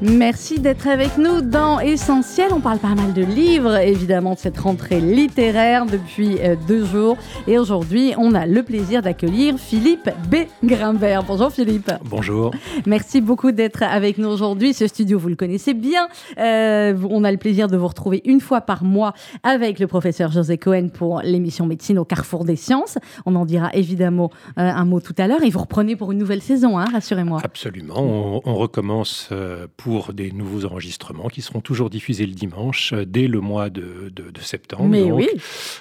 Merci d'être avec nous dans Essentiel. On parle pas mal de livres, évidemment, de cette rentrée littéraire depuis euh, deux jours. Et aujourd'hui, on a le plaisir d'accueillir Philippe B. Grimbert. Bonjour Philippe. Bonjour. Merci beaucoup d'être avec nous aujourd'hui. Ce studio, vous le connaissez bien. Euh, on a le plaisir de vous retrouver une fois par mois avec le professeur José Cohen pour l'émission Médecine au Carrefour des Sciences. On en dira évidemment euh, un mot tout à l'heure. Et vous reprenez pour une nouvelle saison, hein, rassurez-moi. Absolument. On, on recommence pour pour des nouveaux enregistrements qui seront toujours diffusés le dimanche euh, dès le mois de, septembre. Mais oui.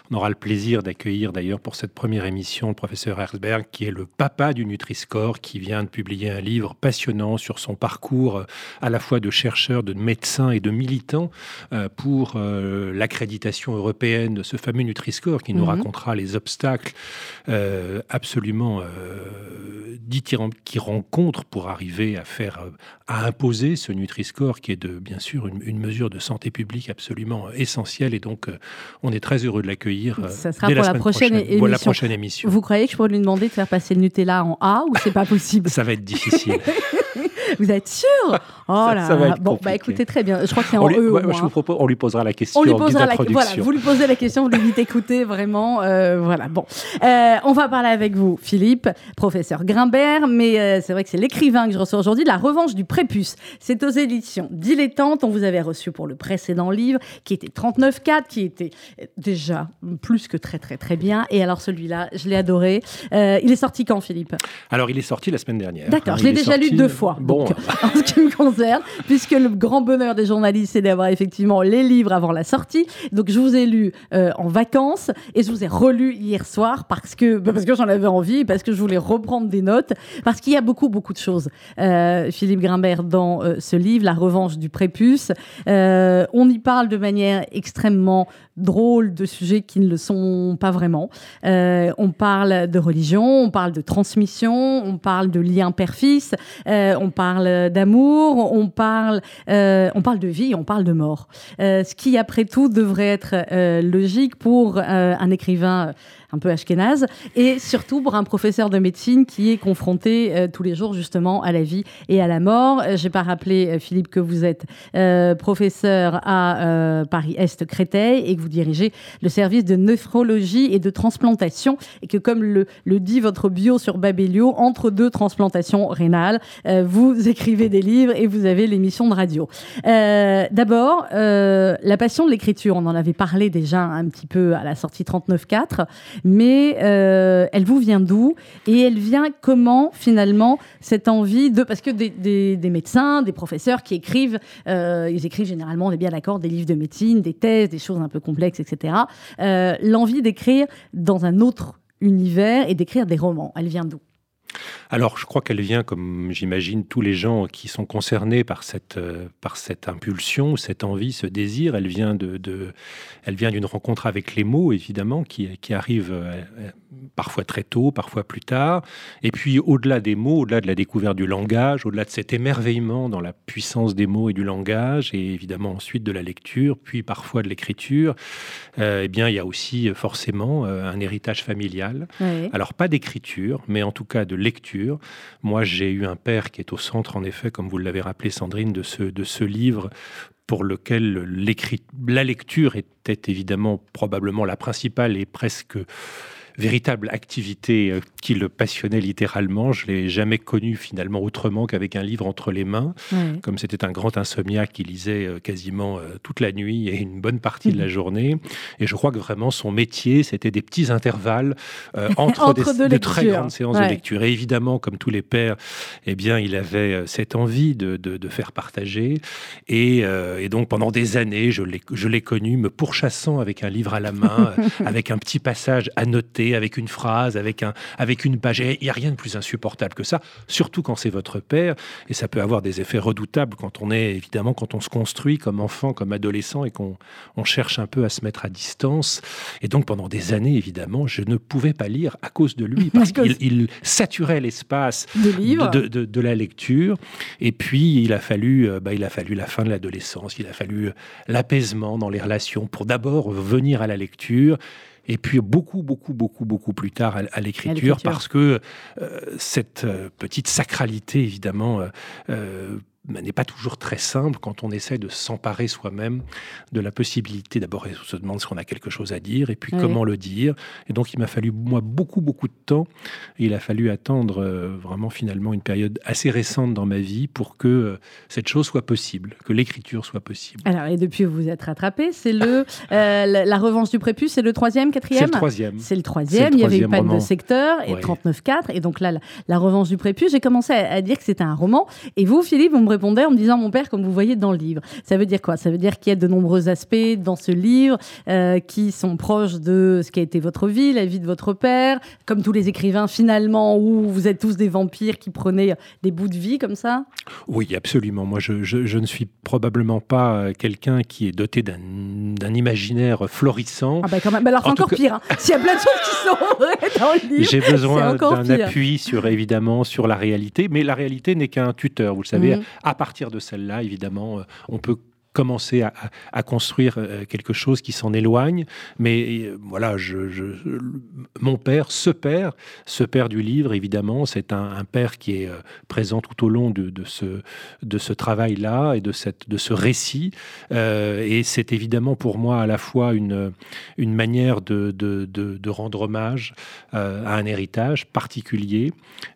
On aura le plaisir d'accueillir d'ailleurs pour cette première émission le professeur Herzberg, qui est le papa du Nutri-Score, qui vient de publier un livre passionnant sur son parcours euh, à la fois de chercheur, de médecin et de militant euh, pour l'accréditation européenne de ce fameux Nutri-Score, qui nous mhm. racontera les obstacles absolument différents qui rencontrent pour arriver à faire, à imposer ce Nutri-Score, qui est de, bien sûr une, mesure de santé publique absolument essentielle. Et donc, euh, on est très heureux de l'accueillir. Euh, Ça sera pour la prochaine, Émission. la prochaine émission. Vous croyez que je pourrais lui demander de faire passer le Nutella en A ou c'est pas possible? Ça va être difficile. Vous êtes sûr? Oh là Bon, bah écoutez, très bien. Je crois que c'est en E. je vous propose, on lui posera la question. On lui posera la, voilà, vous lui posez la question, vous lui dites écoutez, vraiment. Euh, voilà, bon. Euh, on va parler avec vous, Philippe, professeur Grimbert, mais euh, c'est vrai que c'est l'écrivain que je reçois aujourd'hui, La Revanche du Prépuce. C'est aux éditions Dilettante. On vous avait reçu pour le précédent livre, qui était 39.4, qui était déjà plus que très, très, très bien. Et alors celui-là, je l'ai adoré. il est sorti quand, Philippe? Alors, il est sorti la semaine dernière. D'accord, je l'ai déjà lu deux fois. Bon, en ce qui me concerne, puisque le grand bonheur des journalistes, c'est d'avoir effectivement les livres avant la sortie. Donc, je vous ai lu euh, en vacances et je vous ai relu hier soir parce que, bah, parce que j'en avais envie, parce que je voulais reprendre des notes, parce qu'il y a beaucoup, beaucoup de choses, euh, Philippe Grimbert, dans euh, ce livre, La revanche du prépuce. on y parle de manière extrêmement drôle de sujets qui ne le sont pas vraiment. on parle de religion, on parle de transmission, on parle de lien père-fils, on parle parle d'amour, on parle, euh, on parle de vie, on parle de mort. Euh, ce qui, après tout, devrait être euh, logique pour un écrivain un peu ashkénaze, et surtout pour un professeur de médecine qui est confronté euh, tous les jours justement à la vie et à la mort. Euh, j'ai pas rappelé, euh, Philippe, que vous êtes professeur à Paris-Est Créteil et que vous dirigez le service de nephrologie et de transplantation, et que comme le, le dit votre bio sur Babelio, entre deux transplantations rénales, vous écrivez des livres et vous avez l'émission de radio. D'abord, la passion de l'écriture, on en avait parlé déjà un petit peu à la sortie 39.4 mais euh, elle vous vient d'où Et elle vient comment finalement cette envie de... Parce que des, médecins, des professeurs qui écrivent, euh, ils écrivent généralement, on est bien d'accord, des livres de médecine, des thèses, des choses un peu complexes, etc. Euh, l'envie d'écrire dans un autre univers et d'écrire des romans, elle vient d'où? Alors, je crois qu'elle vient, comme j'imagine tous les gens qui sont concernés par cette, euh, par cette impulsion, cette envie, ce désir. Elle vient de, elle vient d'une rencontre avec les mots, évidemment, qui, qui arrive euh, parfois très tôt, parfois plus tard. Et puis, au-delà des mots, au-delà de la découverte du langage, au-delà de cet émerveillement dans la puissance des mots et du langage, et évidemment ensuite de la lecture, puis parfois de l'écriture, euh, eh bien, il y a aussi forcément un héritage familial. Alors, pas d'écriture, mais en tout cas de lecture. Moi, j'ai eu un père qui est au centre, en effet, comme vous l'avez rappelé, Sandrine, de ce, de ce livre pour lequel la lecture était évidemment probablement la principale et presque véritable activité euh, qui le passionnait littéralement. Je l'ai jamais connu finalement autrement qu'avec un livre entre les mains. Comme c'était un grand insomniaque qui lisait euh, quasiment euh, toute la nuit et une bonne partie de la mhm. journée. Et je crois que vraiment son métier, c'était des petits intervalles entre, des, de, très grandes séances de lecture. Et évidemment, comme tous les pères, eh bien, il avait cette envie de, de faire partager. Et, et, donc pendant des années, je l'ai connu me pourchassant avec un livre à la main, avec un petit passage à avec une phrase, avec, un, avec une page. Il n'y a rien de plus insupportable que ça, surtout quand c'est votre père. Et ça peut avoir des effets redoutables quand on est, évidemment, quand on se construit comme enfant, comme adolescent et qu'on on cherche un peu à se mettre à distance. Et donc, pendant des années, évidemment, je ne pouvais pas lire à cause de lui, parce qu'il il saturait l'espace de, de, de, la lecture. Et puis, il a fallu, euh, bah, il a fallu la fin de l'adolescence, il a fallu l'apaisement dans les relations pour d'abord venir à la lecture et puis beaucoup, beaucoup, beaucoup, beaucoup plus tard à, l'écriture, parce que euh, cette euh, petite sacralité, évidemment, euh, n'est pas toujours très simple quand on essaie de s'emparer soi-même de la possibilité. D'abord, on se demande si on a quelque chose à dire et puis comment le dire. Et donc, il m'a fallu, moi, beaucoup, beaucoup de temps. il a fallu attendre euh, vraiment, finalement, une période assez récente dans ma vie pour que euh, cette chose soit possible, que l'écriture soit possible. Alors, et depuis, vous vous êtes rattrapé. C'est le, euh, la, revanche du prépuce, c'est le troisième, quatrième? C'est le troisième. C'est le troisième. Il y avait eu Panne de secteur et 39-4. Et donc là, la, revanche du prépuce, j'ai commencé à, à dire que c'était un roman. Et vous, Philippe, vous me répondait en me disant mon père, comme vous voyez dans le livre. Ça veut dire quoi? Ça veut dire qu'il y a de nombreux aspects dans ce livre euh, qui sont proches de ce qui a été votre vie, la vie de votre père, comme tous les écrivains finalement, où vous êtes tous des vampires qui prenaient des bouts de vie comme ça? Oui, absolument. Moi, je, je, ne suis probablement pas euh, quelqu'un qui est doté d'un imaginaire florissant. Ah bah quand même, alors c'est encore pire. Hein. S'il y a plein de choses qui sont vraies dans le livre, j'ai besoin d'un appui sur évidemment sur la réalité, mais la réalité n'est qu'un tuteur. Vous le savez, mhm. À partir de celle-là, évidemment, euh, on peut commencer à, construire euh, quelque chose qui s'en éloigne. Mais euh, voilà, je, mon père, ce père, ce père du livre, évidemment, c'est un, père qui est présent tout au long de, ce, travail-là et de, cette, de ce récit. et c'est évidemment pour moi à la fois une, manière de rendre hommage à un héritage particulier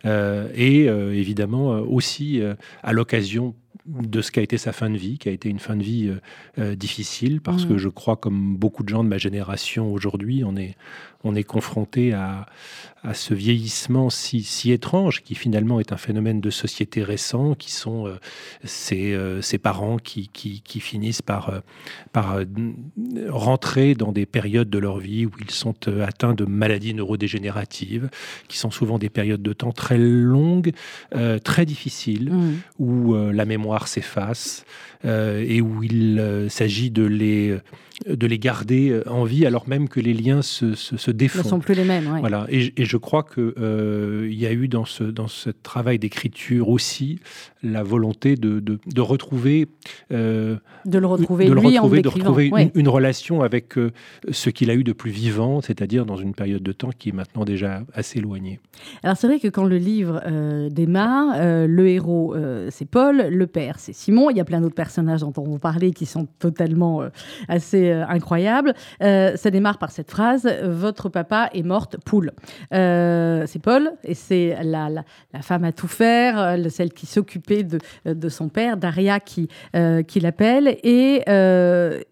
et évidemment aussi à l'occasion de ce qu'a été sa fin de vie, qui a été une fin de vie euh, euh, difficile, parce que mmh. je crois, comme beaucoup de gens de ma génération aujourd'hui, on est, on est confronté à, à ce vieillissement si, si, étrange, qui finalement est un phénomène de société récent, qui sont euh, ces, ces, parents qui, qui, qui finissent par, par rentrer dans des périodes de leur vie où ils sont atteints de maladies neurodégénératives, qui sont souvent des périodes de temps très longues, très difficiles, mmh. où la mémoire s'efface euh, et où il euh, s'agit de les de les garder euh, en vie alors même que les liens se, se, défont. Ne sont plus les mêmes. Voilà. Et, je crois qu'il euh, y a eu dans ce, dans ce travail d'écriture aussi la volonté de, de, retrouver. Euh, de le retrouver, de, le retrouver, de retrouver une, relation avec ce qu'il a eu de plus vivant, c'est-à-dire dans une période de temps qui est maintenant déjà assez éloignée. Alors c'est vrai que quand le livre démarre, le héros c'est Paul, le père c'est Simon, il y a plein d'autres personnages dont on va parler qui sont totalement assez euh, incroyable. Euh, ça démarre par cette phrase Votre papa est morte, poule. Euh, c'est Paul, et c'est la, la, femme à tout faire, celle qui s'occupait de, de, son père, Daria, qui, qui l'appelle. Et,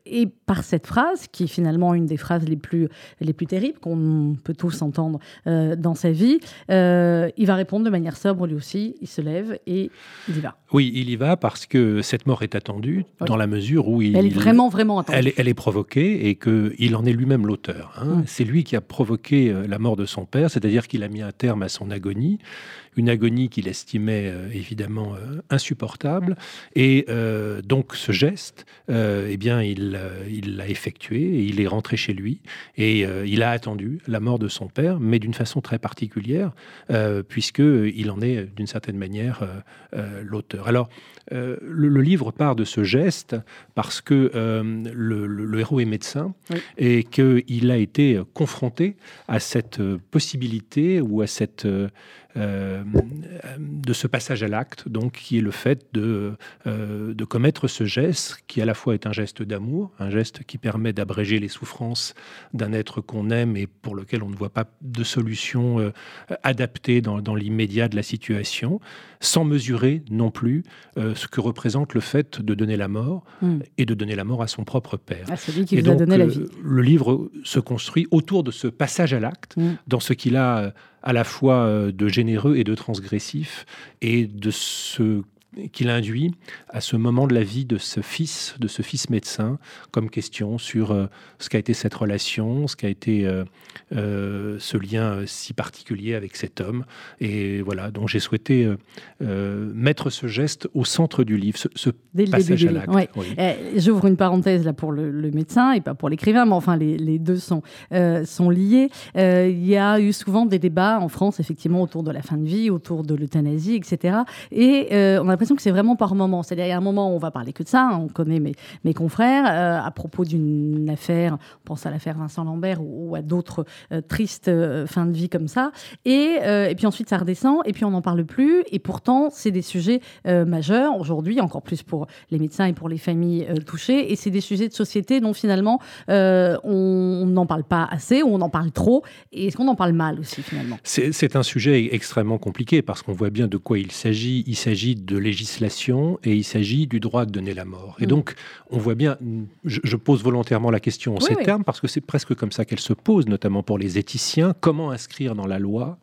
et par cette phrase, qui est finalement une des phrases les plus, les plus terribles qu'on peut tous entendre dans sa vie, il va répondre de manière sobre lui aussi. Il se lève et il y va. Oui, il y va parce que cette mort est attendue dans la mesure où il. Elle est vraiment, vraiment attendue. Elle est, elle est provoqué et qu'il en est lui-même l'auteur. Hein. C'est lui qui a provoqué euh, la mort de son père, c'est-à-dire qu'il a mis un terme à son agonie une agonie qu'il estimait euh, évidemment euh, insupportable. Et euh, donc ce geste, eh bien, il l'a effectué et il est rentré chez lui et il a attendu la mort de son père, mais d'une façon très particulière, puisque il en est d'une certaine manière l'auteur. Alors, le, livre part de ce geste parce que le, héros est médecin et qu'il a été confronté à cette possibilité ou à cette euh, de ce passage à l'acte, donc qui est le fait de, euh, de commettre ce geste qui à la fois est un geste d'amour, un geste qui permet d'abréger les souffrances d'un être qu'on aime et pour lequel on ne voit pas de solution euh, adaptée dans, dans l'immédiat de la situation, sans mesurer non plus ce que représente le fait de donner la mort hmm. et de donner la mort à son propre père. Ah, vous a donné la vie. Le livre se construit autour de ce passage à l'acte, hmm. dans ce qu'il a à la fois de généreux et de transgressif, et de ce qu'il induit à ce moment de la vie de ce fils, de ce fils médecin, comme question sur euh, ce qu'a été cette relation, ce qu'a été euh, euh, ce lien si particulier avec cet homme. Et voilà, donc j'ai souhaité mettre ce geste au centre du livre, ce, passage à l'acte. J'ouvre une parenthèse là pour le, médecin et pas pour l'écrivain, mais enfin les, les deux sont, sont liés. Il y a eu souvent des débats en France, effectivement, autour de la fin de vie, autour de l'euthanasie, etc. Et on a l'impression que c'est vraiment par moment. C'est-à-dire, il y a un moment où on va parler que de ça. Hein, on connaît mes, mes confrères euh, à propos d'une affaire. On pense à l'affaire Vincent Lambert ou, à d'autres euh, tristes euh, fins de vie comme ça. Et, et, puis ensuite, ça redescend. Et puis, on n'en parle plus. Et pourtant, c'est des sujets majeurs aujourd'hui, encore plus pour les médecins et pour les familles touchées. Et c'est des sujets de société dont finalement, on n'en parle pas assez ou on en parle trop. Et est-ce qu'on en parle mal aussi finalement? C'est un sujet extrêmement compliqué parce qu'on voit bien de quoi il s'agit. Il s'agit de législation et il s'agit du droit de donner la mort. Et mm. donc, on voit bien, je, pose volontairement la question en ces termes parce que c'est presque comme ça qu'elle se pose, notamment pour les éthiciens. Comment inscrire dans la loi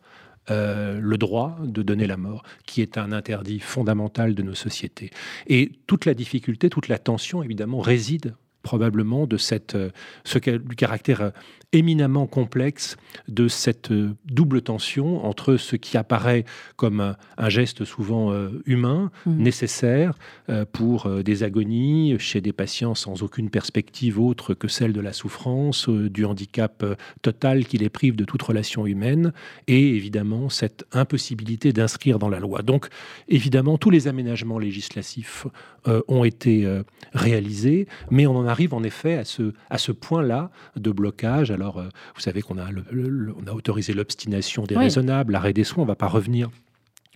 euh, le droit de donner la mort, qui est un interdit fondamental de nos sociétés? Et toute la difficulté, toute la tension, évidemment, réside probablement de cette, euh, ce, du caractère euh, éminemment complexe de cette euh, double tension entre ce qui apparaît comme un, geste souvent humain, mmh. nécessaire pour des agonies chez des patients sans aucune perspective autre que celle de la souffrance, du handicap total qui les prive de toute relation humaine, et évidemment cette impossibilité d'inscrire dans la loi. Donc évidemment, tous les aménagements législatifs ont été réalisés, mais on en arrive en effet à ce, à ce point-là de blocage. Alors, euh, vous savez qu'on a, on a autorisé l'obstination déraisonnable, l'arrêt des soins, on ne va pas revenir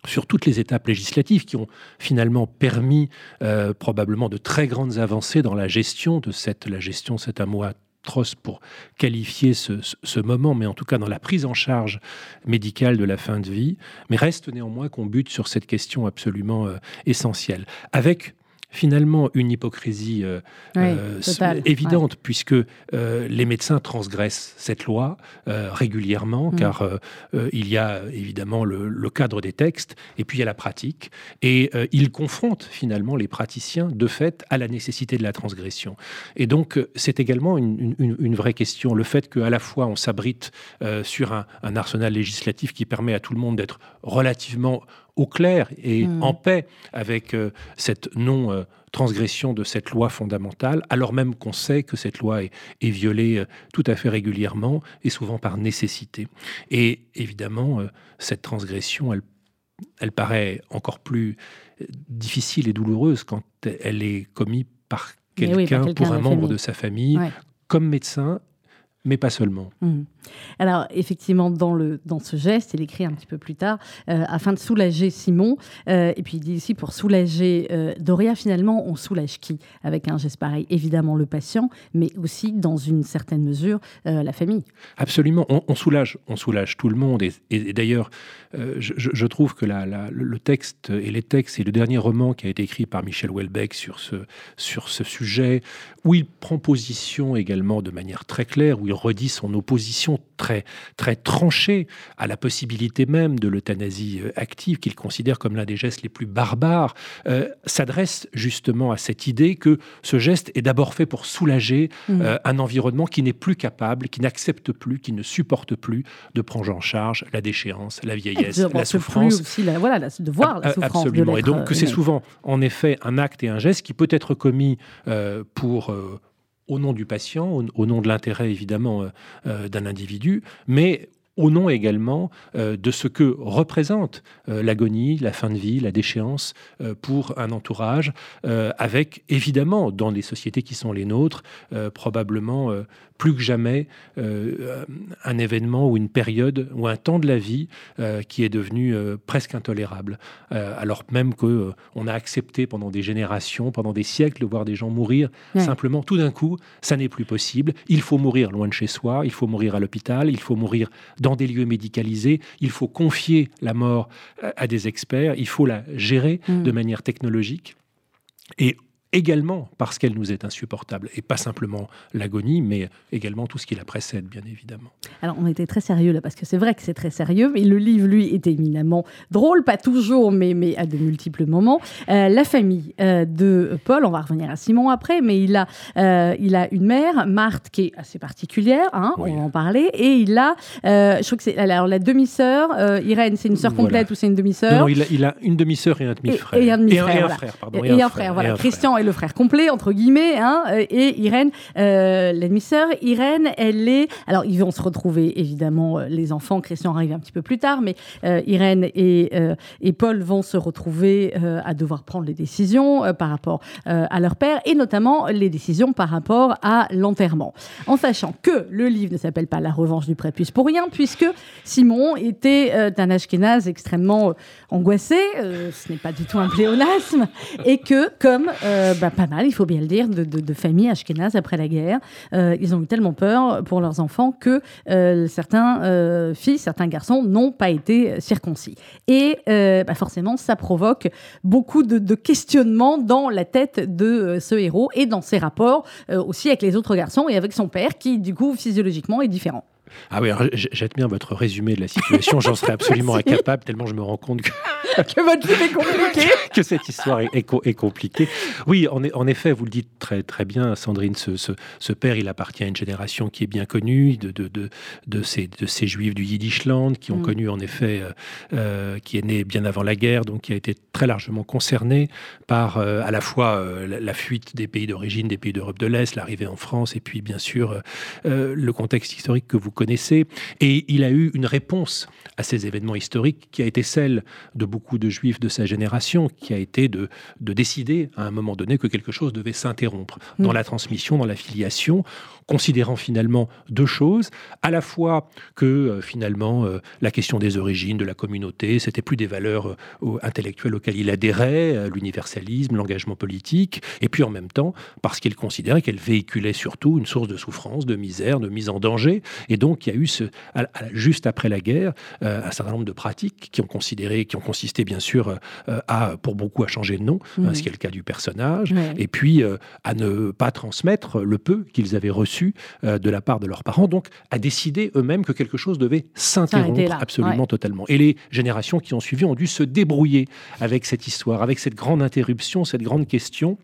sur toutes les étapes législatives qui ont finalement permis euh, probablement de très grandes avancées dans la gestion de cette, la gestion, c'est un mot atroce pour qualifier ce, ce, moment, mais en tout cas dans la prise en charge médicale de la fin de vie. Mais reste néanmoins qu'on bute sur cette question absolument euh, essentielle. Avec finalement une hypocrisie euh, euh, évidente, puisque euh, les médecins transgressent cette loi régulièrement, mm. car il y a évidemment le, cadre des textes, et puis il y a la pratique, et ils confrontent finalement les praticiens de fait à la nécessité de la transgression. Et donc c'est également une, vraie question, le fait qu'à la fois on s'abrite sur un, un arsenal législatif qui permet à tout le monde d'être relativement au clair et hmm. en paix avec euh, cette non-transgression de cette loi fondamentale, alors même qu'on sait que cette loi est, violée euh, tout à fait régulièrement et souvent par nécessité. Et évidemment, euh, cette transgression, elle, elle paraît encore plus difficile et douloureuse quand elle est commise par quelqu'un pour un membre de sa famille, comme médecin mais pas seulement. Hmm. Alors, effectivement, dans, le, dans ce geste, il écrit un petit peu plus tard, euh, afin de soulager Simon, euh, et puis il dit ici, pour soulager euh, Doria, finalement, on soulage qui? Avec un geste pareil Évidemment le patient, mais aussi, dans une certaine mesure, la famille. Absolument, on, soulage, on soulage tout le monde, et, d'ailleurs, je, trouve que le texte et les textes, et le dernier roman qui a été écrit par Michel Houellebecq sur ce, sur ce sujet, où il prend position également de manière très claire, où il redit son opposition très, très tranchée à la possibilité même de l'euthanasie euh, active, qu'il considère comme l'un des gestes les plus barbares, euh, s'adresse justement à cette idée que ce geste est d'abord fait pour soulager mmh. euh, un environnement qui n'est plus capable, qui n'accepte plus, qui ne supporte plus de prendre en charge la déchéance, la vieillesse, la souffrance. Aussi voilà, de voir la souffrance. Absolument. Et donc que c'est souvent, en effet, un acte et un geste qui peut être commis pour au nom du patient, au, nom de l'intérêt évidemment euh, euh, d'un individu, mais au nom également euh, de ce que représente l'agonie, la fin de vie, la déchéance pour un entourage, avec évidemment dans des sociétés qui sont les nôtres, probablement plus que jamais euh, un événement ou une période ou un temps de la vie euh, qui est devenu euh, presque intolérable. alors même que on a accepté pendant des générations, pendant des siècles, de voir des gens mourir simplement. Tout d'un coup, ça n'est plus possible. Il faut mourir loin de chez soi. Il faut mourir à l'hôpital. Il faut mourir dans des lieux médicalisés. Il faut confier la mort à des experts. Il faut la gérer mm. de manière technologique. Et également parce qu'elle nous est insupportable, et pas simplement l'agonie, mais également tout ce qui la précède, bien évidemment. Alors, on était très sérieux là, parce que c'est vrai que c'est très sérieux, mais le livre, lui, est éminemment drôle, pas toujours, mais, mais à de multiples moments. Euh, la famille euh, de Paul, on va revenir à Simon après, mais il a, euh, il a une mère, Marthe, qui est assez particulière, hein, on va en parler, et il a, je crois que c'est alors la demi-sœur, Irène, c'est une sœur complète ou c'est une demi-sœur? Non, il a, il a, une demi-sœur et un demi-frère. Et, un demi-frère, et, un frère, pardon. Et, un frère, voilà. Christian le frère complet, entre guillemets, hein, et Irène, euh, la demi-sœur. Irène, elle est. Alors, ils vont se retrouver, évidemment, les enfants. Christian arrive un petit peu plus tard, mais Irène et, et Paul vont se retrouver à devoir prendre les décisions par rapport à leur père, et notamment les décisions par rapport à l'enterrement. En sachant que le livre ne s'appelle pas La revanche du prépuce pour rien, puisque Simon était un ashkénaze extrêmement angoissé, ce n'est pas du tout un pléonasme, et que, comme bah, pas mal, il faut bien le dire, de, de, familles ashkénazes après la guerre, ils ont eu tellement peur pour leurs enfants que certains fils, certains garçons n'ont pas été circoncis. Et bah, forcément, ça provoque beaucoup de, de, questionnements dans la tête de ce héros et dans ses rapports aussi avec les autres garçons et avec son père, qui du coup physiologiquement est différent. Ah oui, bien votre résumé de la situation. J'en serais absolument incapable, tellement je me rends compte que, que votre livre est compliqué. que cette histoire est, est, compliquée. Oui, en, en, effet, vous le dites très, très bien, Sandrine, ce, ce, père, il appartient à une génération qui est bien connue, de, de, de, de ces, de ces juifs du Yiddishland, qui ont mm. connu, en effet, euh, euh, qui est né bien avant la guerre, donc qui a été très largement concerné par euh, à la fois la, la, fuite des pays d'origine, des pays d'Europe de l'Est, l'arrivée en France, et puis, bien sûr, le contexte historique que vous connaissez. Et il a eu une réponse à ces événements historiques qui a été celle de beaucoup de juifs de sa génération, qui a été de, de décider à un moment donné que quelque chose devait s'interrompre dans mm. la transmission, dans la filiation, considérant finalement deux choses, à la fois que euh, finalement euh, la question des origines, de la communauté, c'était plus des valeurs euh, intellectuelles auxquelles il adhérait, l'universalisme, l'engagement politique, et puis en même temps parce qu'il considérait qu'elle véhiculait surtout une source de souffrance, de misère, de mise en danger, et donc il y a eu ce, juste après la guerre un certain nombre de pratiques qui ont considéré, qui ont consisté bien sûr à pour beaucoup à changer de nom, mmh. ce qui est le cas du personnage, et puis à ne pas transmettre le peu qu'ils avaient reçu euh, de la part de leurs parents, donc à décider eux-mêmes que quelque chose devait s'interrompre absolument totalement. Et les générations qui ont suivi ont dû se débrouiller avec cette histoire, avec cette grande interruption, cette grande question,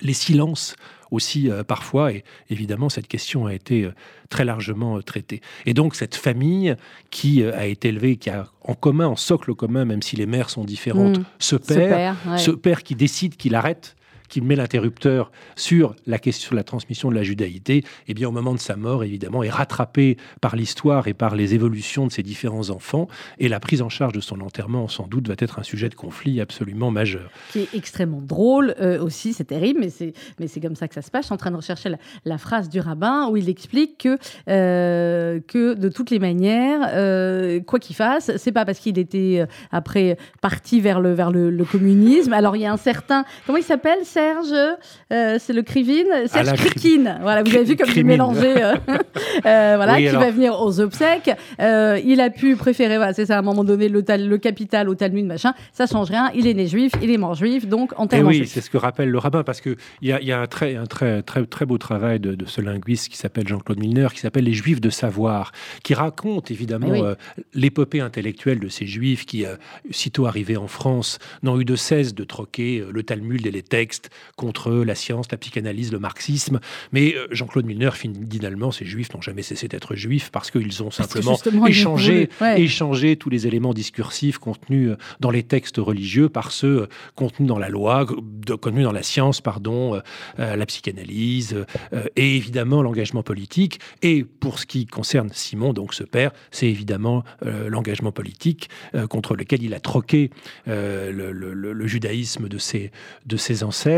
les silences aussi euh, parfois, et évidemment cette question a été euh, très largement traitée. Et donc cette famille qui a été élevée, qui a en commun, en socle commun, même si les mères sont différentes, mmh. ce père, ce père qui décide qu'il arrête qui met l'interrupteur sur la question de la transmission de la judaïté, eh bien au moment de sa mort, évidemment, est rattrapé par l'histoire et par les évolutions de ses différents enfants, et la prise en charge de son enterrement, sans doute, va être un sujet de conflit absolument majeur. Qui est extrêmement drôle euh, aussi, c'est terrible, mais c'est, mais c'est comme ça que ça se passe. Je suis en train de rechercher la, phrase du rabbin où il explique que, euh, que de toutes les manières, euh, quoi qu'il fasse, c'est pas parce qu'il était après parti vers le, vers le communisme. Alors il y a un certain, comment il s'appelle Serge, euh, c'est le Krivine, Serge Krikine. Voilà, vous avez vu comme j'ai mélangé. Euh, euh, voilà, qui va venir aux obsèques. il a pu préférer, voilà, c'est ça, à un moment donné, le, le capital au Talmud, machin. Ça change rien. Il est né juif, il est mort juif, donc en termes. Oui, c'est ce que rappelle le rabbin, parce qu'il y a, y a un, très, un très, très, très beau travail de, ce linguiste qui s'appelle Jean-Claude Milner, qui s'appelle Les Juifs de savoir, qui raconte évidemment l'épopée intellectuelle de ces juifs qui, sitôt arrivés en France, n'ont eu de cesse de troquer le Talmud et les textes contre la science, la psychanalyse, le marxisme. Mais euh, Jean-Claude Milner finalement, ces juifs n'ont jamais cessé d'être juifs parce qu'ils ont simplement échangé, échangé tous les éléments discursifs contenus euh, dans les textes religieux par ceux euh, contenus dans la loi, contenus dans la science, pardon, la psychanalyse et évidemment l'engagement politique. Et pour ce qui concerne Simon, donc ce père, c'est évidemment l'engagement politique contre lequel il a troqué le, judaïsme de ses, de ses ancêtres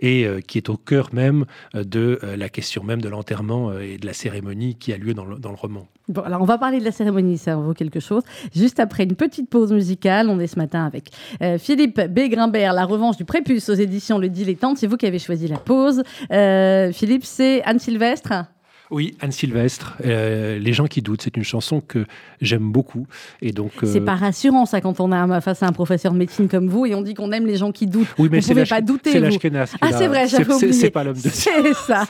et euh, qui est au cœur même euh, de euh, la question même de l'enterrement et de la cérémonie qui a lieu dans le, roman. Bon, alors on va parler de la cérémonie, ça en vaut quelque chose. Juste après une petite pause musicale, on est ce matin avec Philippe B. Grimbert, La revanche du prépuce aux éditions Le Dilettante. C'est vous qui avez choisi la pause. Philippe, c'est Anne Sylvestre Oui, Anne Sylvestre, euh, Les gens qui doutent, c'est une chanson que j'aime beaucoup. Et donc, euh, C'est pas rassurant ça quand on a face à un professeur de médecine comme vous et on dit qu'on aime les gens qui doutent. Oui, mais vous pouvez pas douter. C'est l'Ashkenaz. Ah, c'est vrai, j'avais oublié. C'est pas l'homme de C'est ça.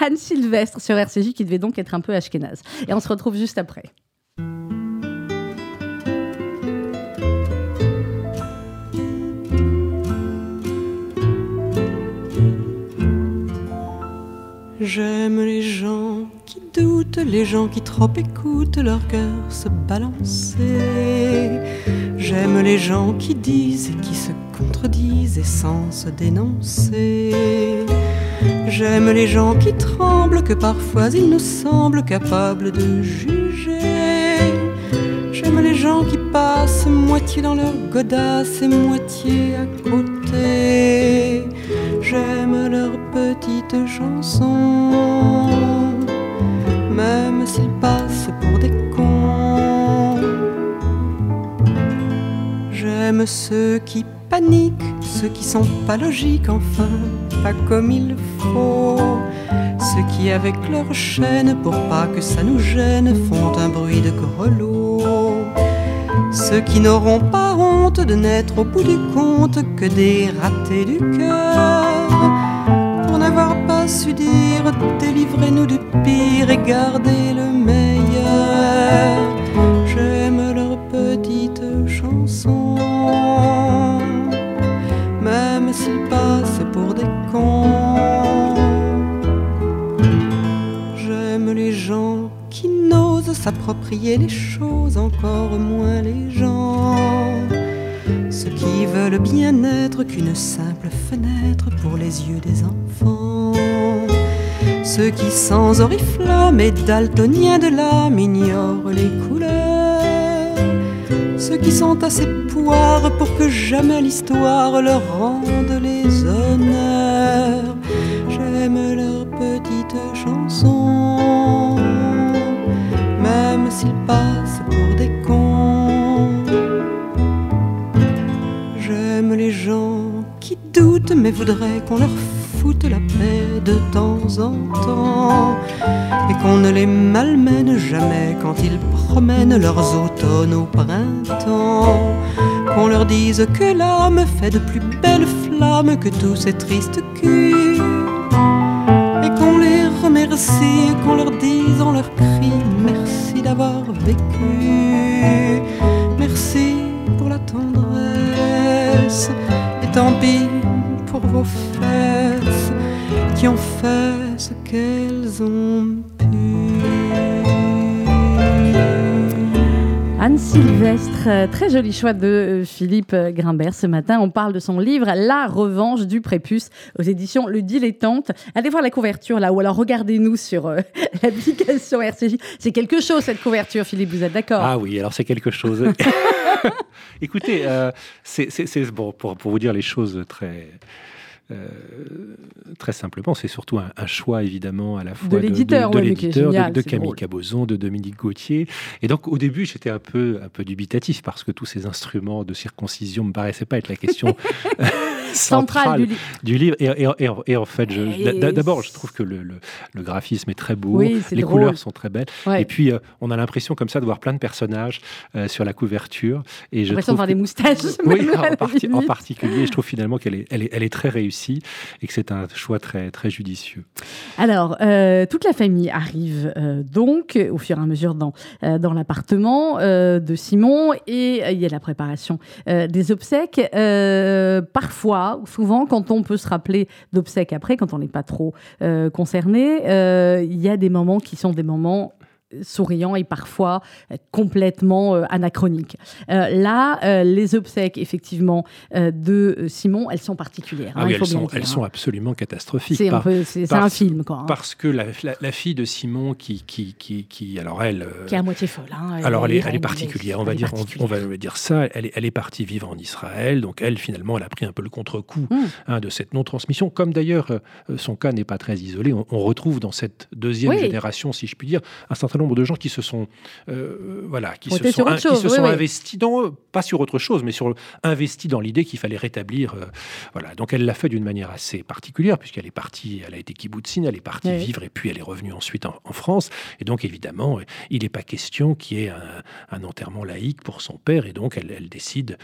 Anne Sylvestre sur RCJ qui devait donc être un peu Ashkenaz. Et on se retrouve juste après. J'aime les gens qui doutent, les gens qui trop écoutent leur cœur se balancer. J'aime les gens qui disent et qui se contredisent et sans se dénoncer. J'aime les gens qui tremblent, que parfois ils nous semblent capables de juger. J'aime les gens qui passent moitié dans leur godasse et moitié à côté. J'aime leurs petites chansons, même s'ils passent pour des cons. J'aime ceux qui paniquent, ceux qui sont pas logiques, enfin, pas comme il faut. Ceux qui, avec leur chaîne, pour pas que ça nous gêne, font un bruit de grelot. Ceux qui n'auront pas honte de n'être au bout du compte que des ratés du cœur su dire délivrez-nous du pire et gardez le meilleur. J'aime leurs petites chansons, même s'ils passent pour des cons. J'aime les gens qui n'osent s'approprier les choses, encore moins les gens ceux qui veulent bien être qu'une simple fenêtre pour les yeux des enfants. Ceux qui sans oriflamme et daltoniens de l'âme ignorent les couleurs. Ceux qui sont assez poires pour que jamais l'histoire leur rende les honneurs. J'aime leurs petites chansons, même s'ils passent pour des les gens qui doutent mais voudraient qu'on leur foute la paix de temps en temps et qu'on ne les malmène jamais quand ils promènent leurs automnes au printemps. Qu'on leur dise que l'âme fait de plus belles flammes que tous ces tristes culs et qu'on les remercie, qu'on leur dise en leur cri merci d'avoir vécu, merci pour la tendresse tant pis pour vos fesses qui ont fait ce qu'elles ont pu. Anne Sylvestre, très joli choix de euh, Philippe Grimbert ce matin. On parle de son livre La revanche du prépuce aux éditions Le Dilettante. Allez voir la couverture là, ou alors regardez-nous sur euh, l'application RCJ. C'est quelque chose cette couverture, Philippe, vous êtes d'accord? Ah oui, alors c'est quelque chose. Écoutez, euh, c'est bon, pour, pour, vous dire les choses très, euh, très simplement, c'est surtout un, choix évidemment à la fois de l'éditeur, de, de, Camille Cabozon, de Dominique Gauthier. Et donc au début, j'étais un peu, un peu dubitatif parce que tous ces instruments de circoncision me paraissaient pas être la question centrale du, livre. Et, en fait, d'abord, je trouve que le, le, graphisme est très beau, les couleurs sont très belles. Et puis, euh, on a l'impression comme ça de voir plein de personnages euh, sur la couverture. Et je trouve voir des moustaches. Oui, en, particulier, je trouve finalement qu'elle est, elle est, elle est très réussie et que c'est un choix très, très judicieux. Alors, euh, toute la famille arrive donc au fur et à mesure dans, dans l'appartement de Simon et il y a la préparation des obsèques. parfois, souvent, quand on peut se rappeler d'obsèques après, quand on n'est pas trop concerné, il y a des moments qui sont des moments souriant et parfois euh, complètement euh, anachronique. Euh, là, les obsèques, effectivement, de Simon, elles sont particulières. Ah hein, elles, sont, elles sont, absolument catastrophiques. C'est un, un, film, quoi. Hein. Parce que la, la, fille de Simon, qui, qui, qui, qui alors elle... qui est à moitié folle. Hein, alors, elle, est, elle est particulière, on va, dire, on, va dire ça. Elle est, elle est partie vivre en Israël, donc elle, finalement, elle a pris un peu le contre-coup mmh. de cette non-transmission. Comme d'ailleurs, son cas n'est pas très isolé, on, retrouve dans cette deuxième génération, si je puis dire, un certain certain nombre de gens qui se sont, voilà, qui se sont, qui se sont investis, dans, pas sur autre chose, mais sur investis dans l'idée qu'il fallait rétablir. voilà. Donc elle l'a fait d'une manière assez particulière, puisqu'elle est partie, elle a été kibbutzine, elle est partie vivre, et puis elle est revenue ensuite en, France. Et donc évidemment, il n'est pas question qu'il y ait un, enterrement laïque pour son père, et donc elle, décide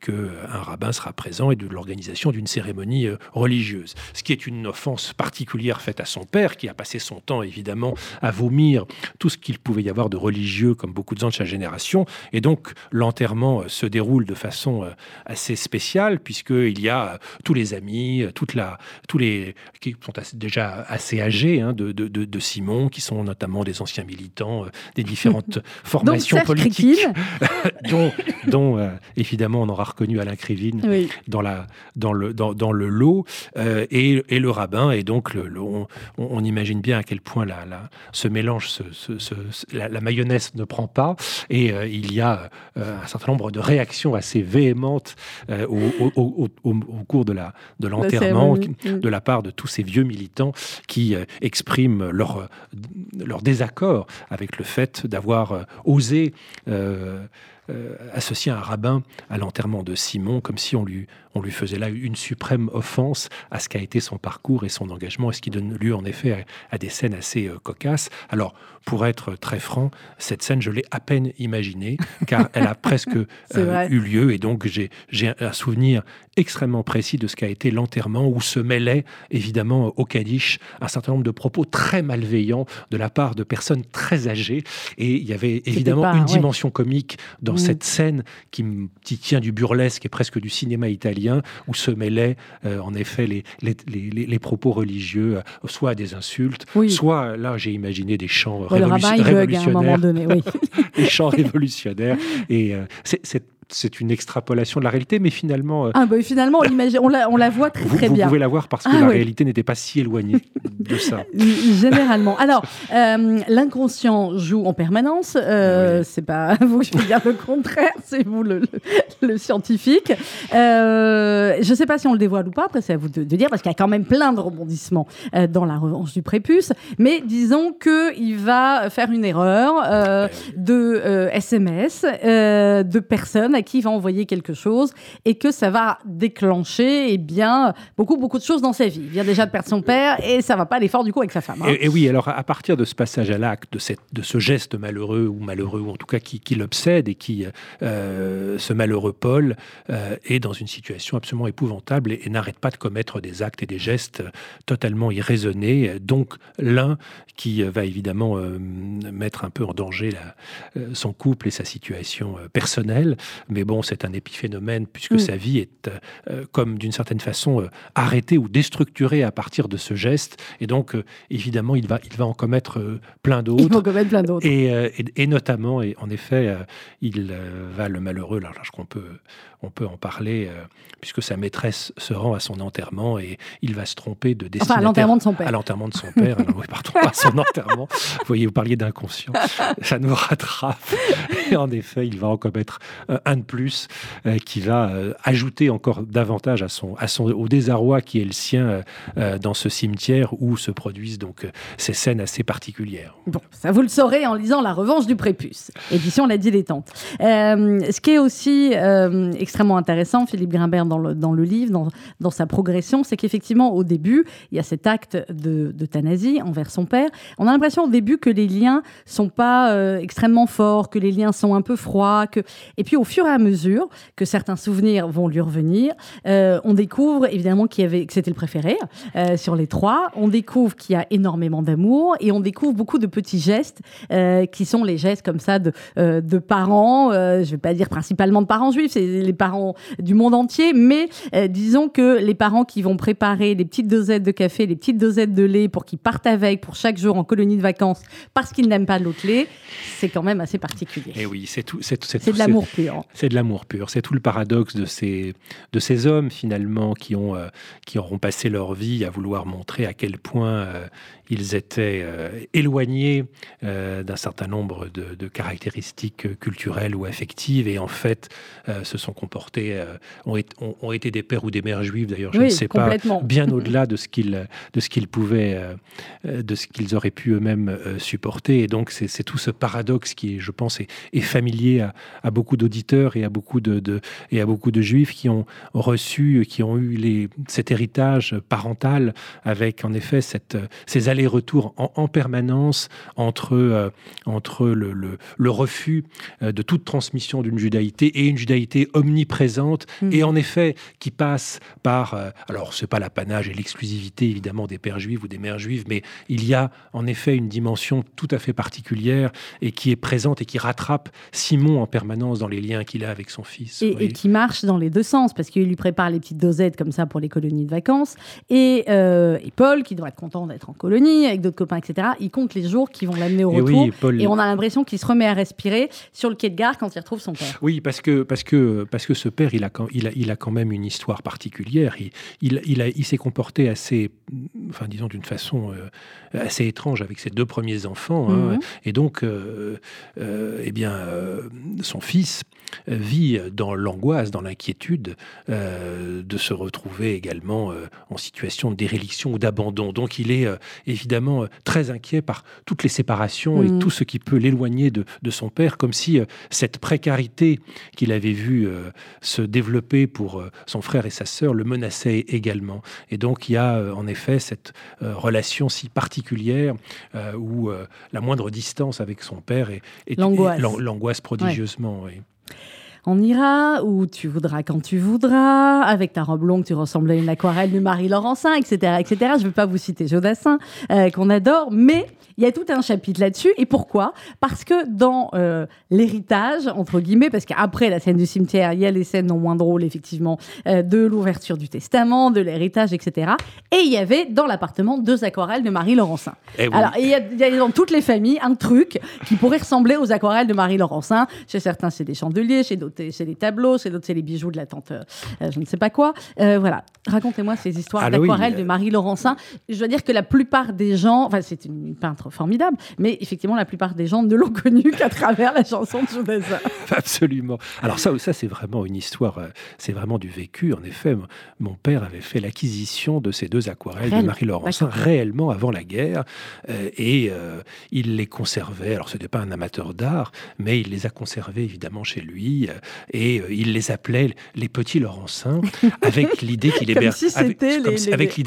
qu'un rabbin sera présent et de l'organisation d'une cérémonie religieuse. Ce qui est une offense particulière faite à son père, qui a passé son temps évidemment à vomir tout ce qu'il pouvait y avoir de religieux, comme beaucoup de gens de sa génération. Et donc l'enterrement euh, se déroule de façon euh, assez spéciale, puisqu'il y a euh, tous les amis, toute la, tous les qui sont déjà assez âgés hein, de, de, Simon, qui sont notamment des anciens militants des différentes formations politiques, dont, dont évidemment on aura reconnu Alain Krivine dans, la, dans, le, dans, dans le lot, et, et, le rabbin. Et donc le, on, imagine bien à quel point la, ce mélange, la, mayonnaise ne prend pas. Et euh, il y a euh, un certain nombre de réactions assez véhémentes euh, au, cours de l'enterrement de, de la part de tous ces vieux militants qui expriment leur, leur désaccord avec le fait d'avoir osé associer un rabbin à l'enterrement de Simon, comme si on lui, on lui faisait là une suprême offense à ce qu'a été son parcours et son engagement, et ce qui donne lieu en effet à, des scènes assez euh, cocasses. Alors, pour être très franc, cette scène, je l'ai à peine imaginée, car elle a presque euh, eu lieu, et donc j'ai un souvenir extrêmement précis de ce qu'a été l'enterrement, où se mêlait évidemment au Kaddish un certain nombre de propos très malveillants de la part de personnes très âgées, et il y avait évidemment une dimension comique dans mm. cette scène qui, qui tient du burlesque et presque du cinéma italien où se mêlaient euh, en effet les, les, propos religieux, euh, soit des insultes, soit là j'ai imaginé des chants révolutionnaires, des chants révolutionnaires. Et euh, c'est c'est une extrapolation de la réalité, mais finalement. Euh, ah bah, finalement, on, on, la, on, la, voit très très bien. Vous pouvez la voir parce que ah la réalité n'était pas si éloignée de ça. Généralement. Alors, euh, l'inconscient joue en permanence. Euh, C'est pas vous qui dire le contraire, c'est vous le, le, scientifique. Euh, je ne sais pas si on le dévoile ou pas. Après, c'est à vous de, dire parce qu'il y a quand même plein de rebondissements dans la revanche du prépuce. Mais disons que il va faire une erreur de SMS de personnes qui va envoyer quelque chose et que ça va déclencher eh bien, beaucoup, beaucoup de choses dans sa vie. Il vient déjà de perdre son père et ça va pas l'effort du coup avec sa femme. Hein. Et, oui, alors à partir de ce passage à l'acte, de, de ce geste malheureux ou malheureux, ou en tout cas qui, l'obsède et qui, euh, ce malheureux Paul, euh, est dans une situation absolument épouvantable et, n'arrête pas de commettre des actes et des gestes totalement irraisonnés. Donc l'un qui va évidemment euh, mettre un peu en danger son couple et sa situation personnelle, mais bon, c'est un épiphénomène puisque mm. sa vie est euh, comme d'une certaine façon euh, arrêtée ou déstructurée à partir de ce geste. Et donc, euh, évidemment, il va, il va en commettre plein d'autres. Il va en commettre plein d'autres. Et, et, notamment, et en effet, il va le malheureux, là, je crois qu'on peut, on peut en parler, puisque sa maîtresse se rend à son enterrement et il va se tromper de destinataire. Enfin, à l'enterrement de son père. À l'enterrement de son père. oui, pardon, pas son enterrement. Vous voyez, vous parliez d'inconscient. Ça nous rattrape. Et en effet, il va en commettre un de plus euh, qui va euh, ajouter encore davantage à son, à son, au désarroi qui est le sien euh, dans ce cimetière où se produisent donc ces scènes assez particulières. Bon, ça vous le saurez en lisant La Revanche du Prépuce, édition La Dilettante. ce qui est aussi extrêmement intéressant, Philippe Grimbert, dans le, dans le livre, dans, dans sa progression, c'est qu'effectivement, au début, il y a cet acte d'euthanasie envers son père. On a l'impression au début que les liens sont pas extrêmement forts, que les liens sont un peu froids, que... et puis au fur et à mesure que certains souvenirs vont lui revenir, euh, on découvre évidemment qu'il avait, que c'était le préféré euh, sur les trois. On découvre qu'il y a énormément d'amour et on découvre beaucoup de petits gestes euh, qui sont les gestes comme ça de, de parents, je vais pas dire principalement de parents juifs, c'est les parents du monde entier, mais disons que les parents qui vont préparer les petites dosettes de café, les petites dosettes de lait pour qu'ils partent avec pour chaque jour en colonie de vacances parce qu'ils n'aiment pas l'autre lait, c'est quand même assez particulier. Et oui, c'est tout. C'est de l'amour pur. C'est de l'amour pur. C'est tout le paradoxe de ces, de ces hommes, finalement, qui, ont, euh, qui auront passé leur vie à vouloir montrer à quel point euh, ils étaient euh, éloignés d'un certain nombre de, caractéristiques culturelles ou affectives et en fait se sont comportés, ont, ont, été des pères ou des mères juives d'ailleurs, je ne sais pas, bien au-delà de ce qu'ils de ce qu'ils pouvaient, de ce qu'ils auraient pu eux-mêmes supporter. Et donc c'est tout ce paradoxe qui, je pense, est, est familier à, beaucoup d'auditeurs et à beaucoup de, et à beaucoup de juifs qui ont reçu, qui ont eu les, cet héritage parental avec en effet cette, ces allers-retours en, permanence entre, euh, entre le, le, refus euh, de toute transmission d'une judaïté et une judaïté omniprésente mmh. et en effet qui passe par, euh, alors c'est pas l'apanage et l'exclusivité évidemment des pères juifs ou des mères juives, mais il y a en effet une dimension tout à fait particulière et qui est présente et qui rattrape Simon en permanence dans les liens qu'il a avec son fils. Et, qui marche dans les deux sens, parce qu'il lui prépare les petites dosettes comme ça pour les colonies de vacances. Et, euh, Paul, qui doit être content d'être en colonie avec d'autres copains, etc., il compte les jours qui vont l'amener au retour. Et on a l'impression qu'il se remet à respirer sur le quai de gare quand il retrouve son père. Oui, parce que, parce que, parce que ce père, il a, il a, il a quand même une histoire particulière. Il, il, il, il s'est comporté assez, enfin, disons, d'une façon euh, assez étrange avec ses deux premiers enfants. Hein. Mhm. Et donc, euh, eh bien, son fils vit dans l'angoisse, dans l'inquiétude euh, de se retrouver également euh, en situation de déréliction ou d'abandon. Donc il est euh, évidemment très inquiet par toutes les séparations et mm. tout ce qui peut l'éloigner de, son père, comme si cette précarité qu'il avait vue se développer pour son frère et sa sœur le menaçait également. Et donc il y a en effet cette relation si particulière où la moindre distance avec son père est, l'angoisse prodigieusement. On ira où tu voudras quand tu voudras, avec ta robe longue, tu ressembles à une aquarelle de Marie Laurencin, etc., etc. Je ne vais pas vous citer Jodassin, euh, qu'on adore, mais il y a tout un chapitre là-dessus. Et pourquoi? Parce que dans euh, l'héritage, entre guillemets, parce qu'après la scène du cimetière, il y a les scènes non moins drôles, effectivement, euh, de l'ouverture du testament, de l'héritage, etc. Et il y avait dans l'appartement deux aquarelles de Marie Laurencin. Eh Alors, il y, a, dans toutes les familles un truc qui pourrait ressembler aux aquarelles de Marie Laurencin. Chez certains, c'est des chandeliers, chez d'autres, c'est les tableaux, c'est d'autres, c'est les bijoux de la tante, euh, je ne sais pas quoi. Euh, voilà, racontez-moi ces histoires ah, d'aquarelles de Marie Laurencin. Je dois dire que la plupart des gens, enfin, c'est une peintre formidable, mais effectivement, la plupart des gens ne l'ont connue qu'à travers la chanson de Jodassin. Absolument. Alors ça, ça c'est vraiment une histoire, euh, c'est vraiment du vécu. En effet, mon père avait fait l'acquisition de ces deux aquarelles de Marie Laurencin réellement avant la guerre, et il les conservait. Alors, ce n'était pas un amateur d'art, mais il les a conservées évidemment chez lui et euh, il les appelait les petits Laurencins avec l'idée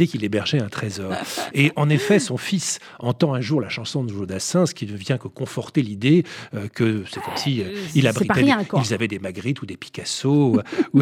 qu'il hébergeait un trésor. Et en effet, son fils entend un jour la chanson de Jodassin, ce qui ne vient que conforter l'idée euh, que c'est comme si euh, il abritait, ils avaient des Magritte ou des Picasso. ou,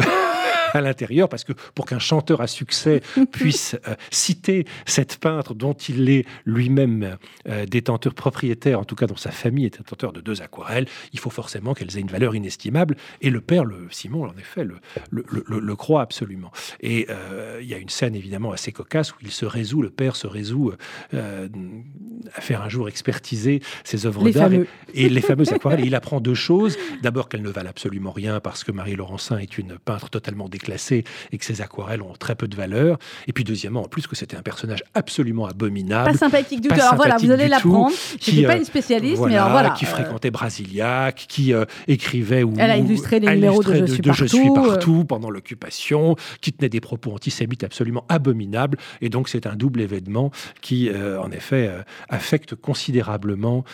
à l'intérieur, parce que pour qu'un chanteur à succès puisse euh, citer cette peintre dont il est lui-même euh, détenteur propriétaire, en tout cas dont sa famille est détenteur de deux aquarelles, il faut forcément qu'elles aient une valeur inestimable. Et le père, le Simon, en effet, le, le, croit absolument. Et euh, il y a une scène évidemment assez cocasse où il se résout, le père se résout à faire un jour expertiser ses œuvres d'art et, les fameuses aquarelles. Et il apprend deux choses. D'abord qu'elles ne valent absolument rien parce que Marie Laurencin est une peintre totalement déclarée classé et que ses aquarelles ont très peu de valeur. Et puis deuxièmement, en plus que c'était un personnage absolument abominable. Pas sympathique du tout. Alors voilà, vous allez l'apprendre. Je n'étais pas une spécialiste, mais alors voilà. Qui fréquentait Brasiliac, qui euh, écrivait ou elle a illustré les numéros de, Je suis partout, euh. pendant l'occupation, qui tenait des propos antisémites absolument abominables. Et donc c'est un double événement qui, euh, en effet, affecte considérablement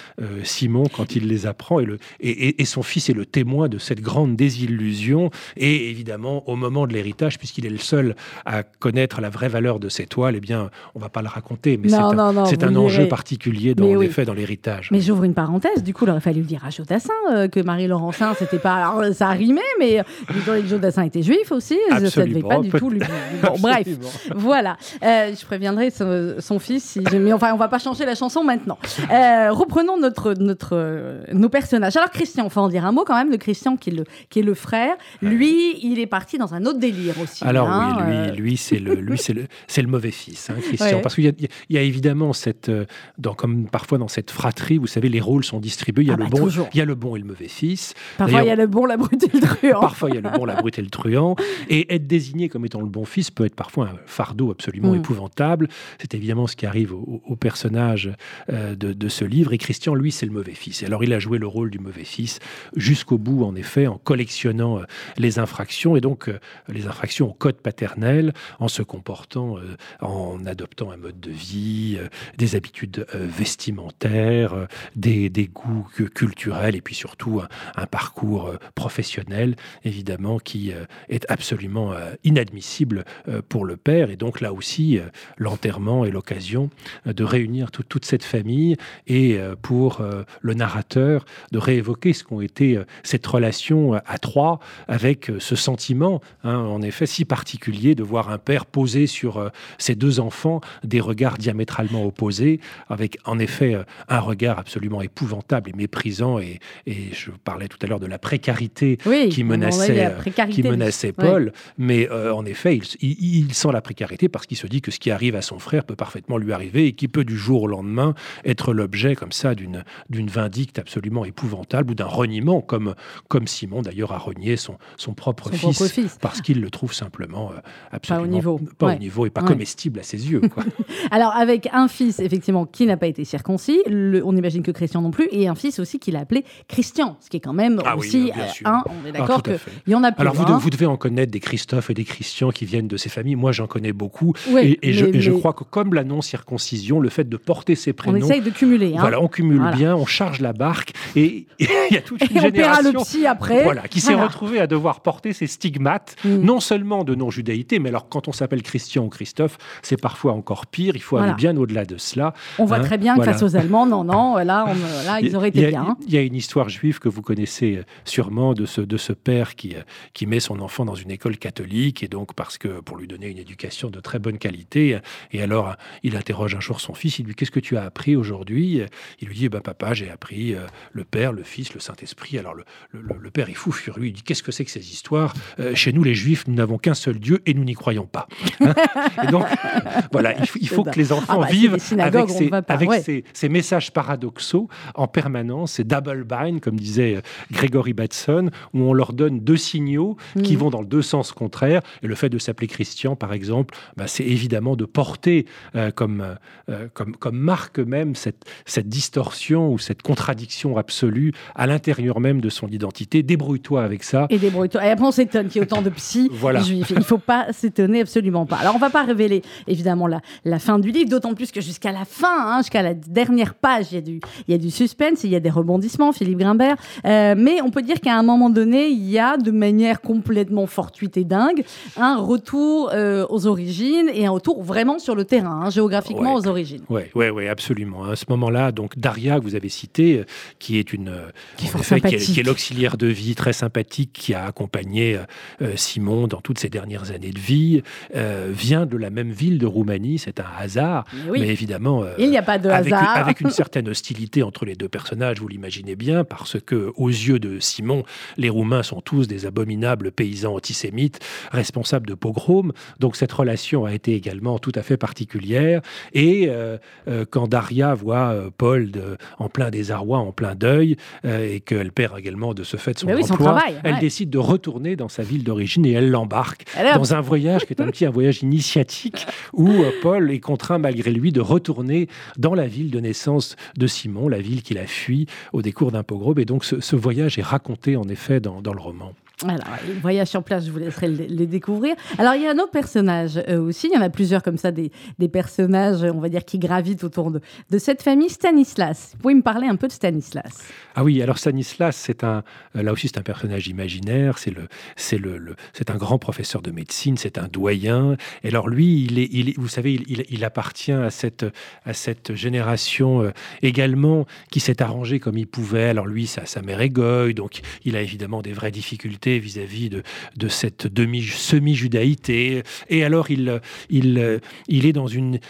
Simon quand il les apprend et, le, et, et son fils est le témoin de cette grande désillusion. Et évidemment, au moment de l'héritage, puisqu'il est le seul à connaître la vraie valeur de ses toiles, eh bien, on va pas le raconter, mais c'est un, enjeu particulier dans, en effet dans l'héritage. Mais j'ouvre une parenthèse, du coup, il aurait fallu dire à Jodassin euh, que Marie Laurencin, c'était pas. Alors, ça rimait, mais euh, Jodassin était juif aussi, Absolument, ça ne devait pas du tout lui. Bon, bref, voilà. Euh, je préviendrai son, fils, si mais enfin, on va pas changer la chanson maintenant. reprenons notre, notre, nos personnages. Alors, Christian, on va en dire un mot quand même de Christian, qui est le, qui est le frère. Lui, il est parti dans un autre délire aussi. Alors hein, oui, lui, euh. lui c'est le, lui, c'est le, c'est le mauvais fils, hein, Christian. Ouais. Parce qu'il y a, il y a évidemment cette, euh, dans, comme parfois dans cette fratrie, vous savez, les rôles sont distribués. Il y a, Ah le, bah, bon, toujours. il y a le bon et le mauvais fils. Parfois, il y a le bon, la brute et le truand. Parfois, il y a le bon, la brute et le truand. Et être désigné comme étant le bon fils peut être parfois un fardeau absolument Mm. épouvantable. C'est évidemment ce qui arrive au, au personnage euh, de, de ce livre. Et Christian, lui, c'est le mauvais fils. Et alors, il a joué le rôle du mauvais fils jusqu'au bout, en effet, en collectionnant euh, les infractions. Et donc, euh, les infractions au code paternel, en se comportant, euh, en adoptant un mode de vie, euh, des habitudes euh, vestimentaires, des, des goûts culturels, et puis surtout un, parcours professionnel, évidemment, qui est absolument inadmissible pour le père. Et donc là aussi, l'enterrement est l'occasion de réunir tout- toute cette famille et pour le narrateur de réévoquer ce qu'ont été cette relation à trois avec ce sentiment, hein, en effet, si particulier de voir un père poser sur euh, ses deux enfants des regards diamétralement opposés, avec en effet euh, un regard absolument épouvantable et méprisant. Et, et je parlais tout à l'heure de la précarité Oui, qui menaçait, euh, précarité. qui menaçait Ouais. Paul. Mais euh, en effet, il, il- il sent la précarité parce qu'il se dit que ce qui arrive à son frère peut parfaitement lui arriver et qui peut du jour au lendemain être l'objet comme ça d'une d'une vindicte absolument épouvantable ou d'un reniement, comme, comme Simon d'ailleurs a renié son, son propre Son fils. Parce qu'il le trouve simplement euh, absolument niveau. pas Ouais. au niveau et pas Ouais. comestible à ses yeux. quoi. Alors, avec un fils, effectivement, qui n'a pas été circoncis, le- on imagine que Christian non plus, et un fils aussi qu'il a appelé Christian, ce qui est quand même Ah aussi euh, un, on est Ah, d'accord à qu'il y en a plus. Alors vous, hein. de- vous devez en connaître des Christophe et des Christian qui viennent de ces familles. Moi, j'en connais beaucoup. Oui, et et je, mais- crois que comme la non-circoncision, le fait de porter ces on prénoms, essaye de cumuler. Hein. voilà, on cumule Voilà. bien, on charge la barque et il y a toute une et on paiera génération le psy après. voilà, qui s'est retrouvée à devoir porter ces stigmates, Mm. non seulement de non-judaïté, mais alors quand on s'appelle Christian ou Christophe, c'est parfois encore pire. Il faut Voilà. aller bien au-delà de cela. On voit Hein, très bien voilà. que face aux Allemands, non, non, là, on- là ils auraient été a- bien. Il y a une histoire juive que vous connaissez euh, sûrement de ce, de ce père qui, euh, qui met son enfant dans une école catholique et donc parce que pour lui donner une éducation de très bonne qualité. euh, Et alors, il interroge un jour son fils, il lui dit Qu'est-ce que tu as appris aujourd'hui? Il lui dit eh ben, Papa, j'ai appris le Père, le Fils, le Saint-Esprit. Alors, le, le- le- le père est fou furieux. Il dit Qu'est-ce que c'est que ces histoires? Euh, Chez nous, les Juifs, nous n'avons qu'un seul Dieu et nous n'y croyons pas. Hein et donc, voilà, il faut, il faut C'est que les enfants bah, vivent avec, ces, va pas, avec ouais. ces, ces messages paradoxaux en permanence, ces double bind, comme disait euh, Gregory Batson, où on leur donne deux signaux qui Mhm. vont dans le deux sens contraires. Et le fait de s'appeler Christian, par exemple, bah, c'est évidemment de porter euh, comme, euh, comme, comme marque même cette, cette distorsion ou cette contradiction absolue à l'intérieur même de son identité. Débrouille-toi avec ça. Et débrouille-toi. Et après, on s'étonne qu'il y ait autant de Voilà. Il ne faut pas s'étonner, absolument pas. Alors, on va pas révéler, évidemment, la, la fin du livre, d'autant plus que jusqu'à la fin, hein, jusqu'à la dernière page, il y, a du, il y a du suspense, il y a des rebondissements, Philippe Grimbert. Euh, mais on peut dire qu'à un moment donné, il y a, de manière complètement fortuite et dingue, un retour euh, aux origines et un retour vraiment sur le terrain, hein, géographiquement Ouais. aux origines. Oui, ouais, ouais, absolument. À ce moment-là, donc Daria, que vous avez cité, euh, qui est une, Qui est qui l'auxiliaire de vie très sympathique, qui a accompagné euh, Simon dans toutes ses dernières années de vie, euh, vient de la même ville de Roumanie. C'est un hasard, Mais oui. mais évidemment. euh, Il n'y a pas de avec, hasard. avec une certaine hostilité entre les deux personnages, vous l'imaginez bien, parce que aux yeux de Simon, les Roumains sont tous des abominables paysans antisémites, responsables de pogroms. Donc cette relation a été également tout à fait particulière. Et euh, quand Daria voit Paul de- en plein désarroi, en plein deuil, et qu'elle perd également de ce fait son emploi, travail, elle ouais. décide de retourner dans sa ville d'origine et elle l'embarque dans un voyage qui est un petit un voyage initiatique où euh, Paul est contraint malgré lui de retourner dans la ville de naissance de Simon, la ville qu'il a fui au décours d'un pogrom. Et donc ce, ce voyage est raconté en effet dans, dans le roman. Alors, voyage sur place, je vous laisserai le, le découvrir. Alors, il y a un autre personnage euh, aussi. Il y en a plusieurs comme ça, des, personnages, on va dire, qui gravitent autour de, cette famille. Stanislas. Vous pouvez me parler un peu de Stanislas? Ah oui, alors Stanislas, c'est un, euh, là aussi c'est un personnage imaginaire, c'est le, c'est le, c'est un grand professeur de médecine, c'est un doyen. Et alors lui, il est, vous savez, il, appartient à cette, à cette génération euh, également qui s'est arrangée comme il pouvait. Alors lui, sa, sa mère est donc il a évidemment des vraies difficultés vis-à-vis de, cette demi, semi-judaïté. Et alors il, est dans une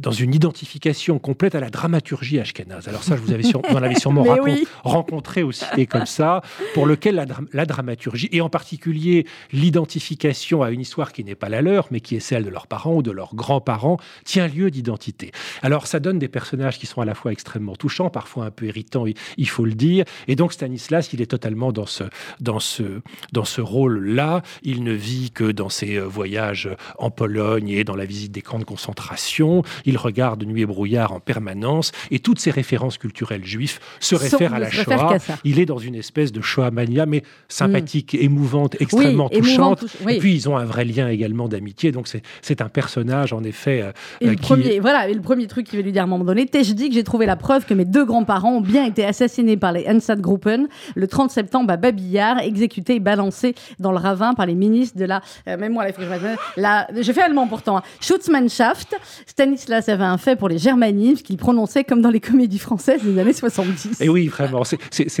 dans une identification complète à la dramaturgie ashkénaze. Alors ça, je vous, avais vous en avez sûrement rencontré aussi des comme ça, pour lequel la, la dramaturgie, et en particulier l'identification à une histoire qui n'est pas la leur, mais qui est celle de leurs parents ou de leurs grands-parents, tient lieu d'identité. Alors ça donne des personnages qui sont à la fois extrêmement touchants, parfois un peu irritants, il faut le dire, et donc Stanislas, il est totalement dans ce, dans ce, dans ce rôle-là. Il ne vit que dans ses euh, voyages en Pologne et dans la visite des camps de concentration. Il regarde Nuit et brouillard en permanence, et toutes ces références culturelles juives se réfèrent à la Shoah. Il est dans une espèce de Shoah mania, mais sympathique, mm. émouvante, extrêmement touchante. Et puis ils ont un vrai lien également d'amitié. Donc c'est un personnage en effet. Euh, et le premier, voilà, et le premier truc qu'il va lui dire à un moment donné, je dis que j'ai trouvé la preuve que mes deux grands-parents ont bien été assassinés par les Einsatzgruppen le 30 septembre à Babillard, exécutés et balancés dans le ravin par les ministres de la. Euh, même moi, la, j'ai fait allemand pourtant. Hein. Schutzmannschaft. Stanislas avait un fait pour les germanismes qu'il prononçait comme dans les comédies françaises des années 70. Et oui, vraiment, c'est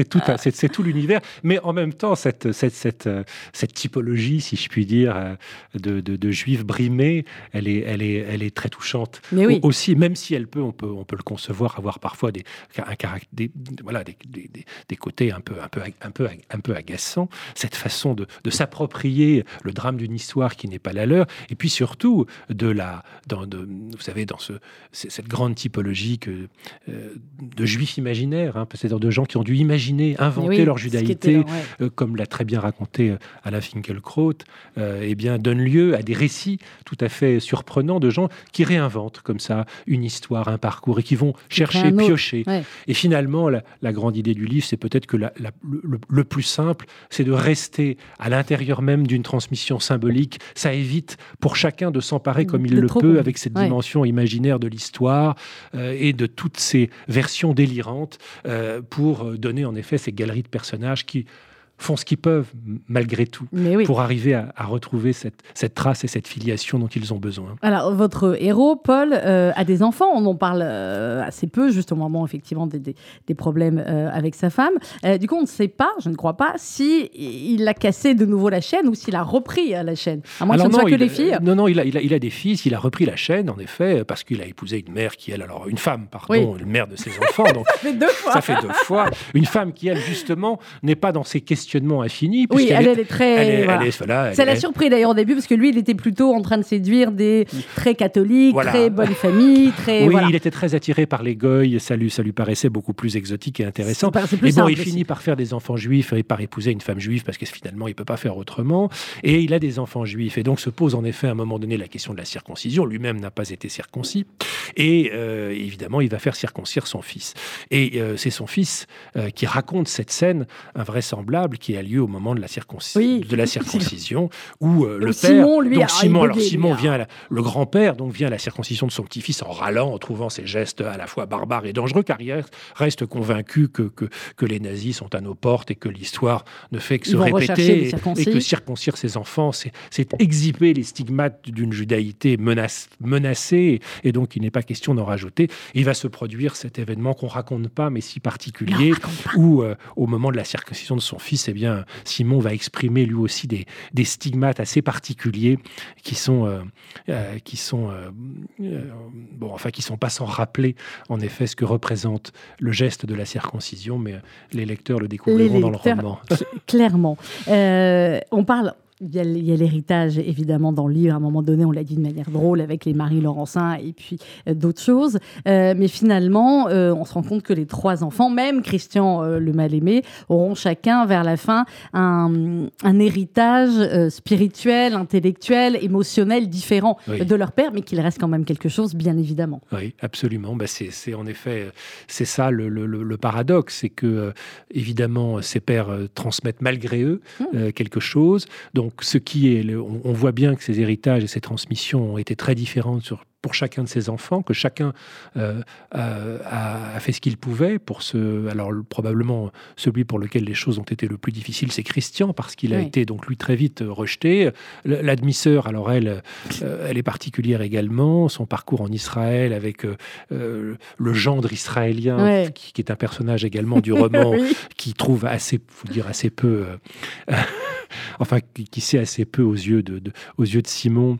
tout, c'est tout l'univers. Mais en même temps, cette, cette, cette, euh, cette typologie, si je puis dire, euh, de, de, juifs brimés, elle est, elle, est, elle est très touchante. Mais oui. Aussi, même si elle peut, on peut, on peut le concevoir, avoir parfois des, un des, voilà, des, des, des, côtés un peu, un, peu, un, peu, un peu agaçants, cette façon de, de s'approprier le drame d'une histoire qui n'est pas la leur, et puis surtout de la, dans, de, vous savez, dans ce, cette grande typologie que, euh, de juifs imaginaires, hein, c'est-à-dire de gens qui ont dû imaginer, inventer leur judaïté, euh, comme l'a très bien raconté euh, Alain Finkielkraut, eh bien, donne lieu à des récits tout à fait surprenants de gens qui réinventent comme ça une histoire, un parcours, et qui vont chercher, piocher. Et finalement, la, grande idée du livre, c'est peut-être que la, le, plus simple, c'est de rester à l'intérieur même d'une transmission symbolique. Ça évite pour chacun de s'emparer comme il le peut avec cette dimension imaginaire de l'histoire euh, et de toutes ces versions délirantes euh, pour donner en effet ces galeries de personnages qui font ce qu'ils peuvent malgré tout pour arriver à, retrouver cette, cette, trace et cette filiation dont ils ont besoin. Alors, votre héros, Paul, euh, a des enfants. On en parle euh, assez peu, juste au moment effectivement des, des, problèmes euh, avec sa femme. du coup, on ne sait pas, je ne crois pas, si il a cassé de nouveau la chaîne ou s'il a repris la chaîne. À moins que ce ne soit que les filles. Non, non, il a, il, a, il a, des fils. Il a repris la chaîne, en effet, parce qu'il a épousé une mère qui, elle, alors une femme, pardon, une mère de ses enfants. Donc, ça fait deux fois. Ça fait deux fois. Une femme qui, elle, justement, n'est pas dans ses questions infini. Oui, elle, est, très. ça l'a surpris d'ailleurs au début parce que lui, il était plutôt en train de séduire des très catholiques, très bonne famille, très. Oui, il était très attiré par les goy. Ça lui, ça lui paraissait beaucoup plus exotique et intéressant. et bon, il finit par faire des enfants juifs et par épouser une femme juive parce que finalement, il peut pas faire autrement. Et il a des enfants juifs et donc se pose en effet à un moment donné la question de la circoncision. Lui-même n'a pas été circoncis et euh, évidemment, il va faire circoncire son fils. Et euh, c'est son fils euh, qui raconte cette scène invraisemblable qui a lieu au moment de la, de la circoncision, où euh, le père, Simon, lui, donc Simon, alors Simon vient, le grand-père, donc vient à la circoncision de son petit-fils en râlant, en trouvant ses gestes à la fois barbares et dangereux, car il reste convaincu que, que, que les nazis sont à nos portes et que l'histoire ne fait que se répéter, et, que circoncire ses enfants, c'est exhiber les stigmates d'une judaïté menace, menacée, et donc il n'est pas question d'en rajouter. Il va se produire cet événement qu'on raconte pas, mais si particulier, où euh, au moment de la circoncision de son fils, eh bien, Simon va exprimer lui aussi des, stigmates assez particuliers qui sont, euh, euh, qui sont, euh, bon, enfin, qui sont pas sans rappeler en effet ce que représente le geste de la circoncision, mais les lecteurs le découvriront dans le roman. Clairement. on parle il y a l'héritage, évidemment, dans le livre. À un moment donné, on l'a dit de manière drôle avec les maris Laurencin et puis euh, d'autres choses. Euh, mais finalement, euh, on se rend compte que les trois enfants, même Christian le mal-aimé, auront chacun, vers la fin, un, un héritage spirituel, intellectuel, émotionnel différent de leur père, mais qu'il reste quand même quelque chose, bien évidemment. Oui, absolument. Bah, c'est en effet, c'est ça le, le, le, paradoxe. C'est que, évidemment, ces pères transmettent malgré eux mmh. quelque chose. Donc, ce qui est, on, voit bien que ces héritages et ces transmissions ont été très différentes pour chacun de ses enfants, que chacun euh, a, fait ce qu'il pouvait pour ce. Alors probablement celui pour lequel les choses ont été le plus difficiles, c'est Christian parce qu'il a été donc lui très vite rejeté. L'admisseur, alors elle, euh, elle est particulière également. Son parcours en Israël avec euh, le gendre israélien, qui, est un personnage également du roman, qui trouve assez, faut dire assez peu enfin qui, sait assez peu aux yeux de, aux yeux de Simon,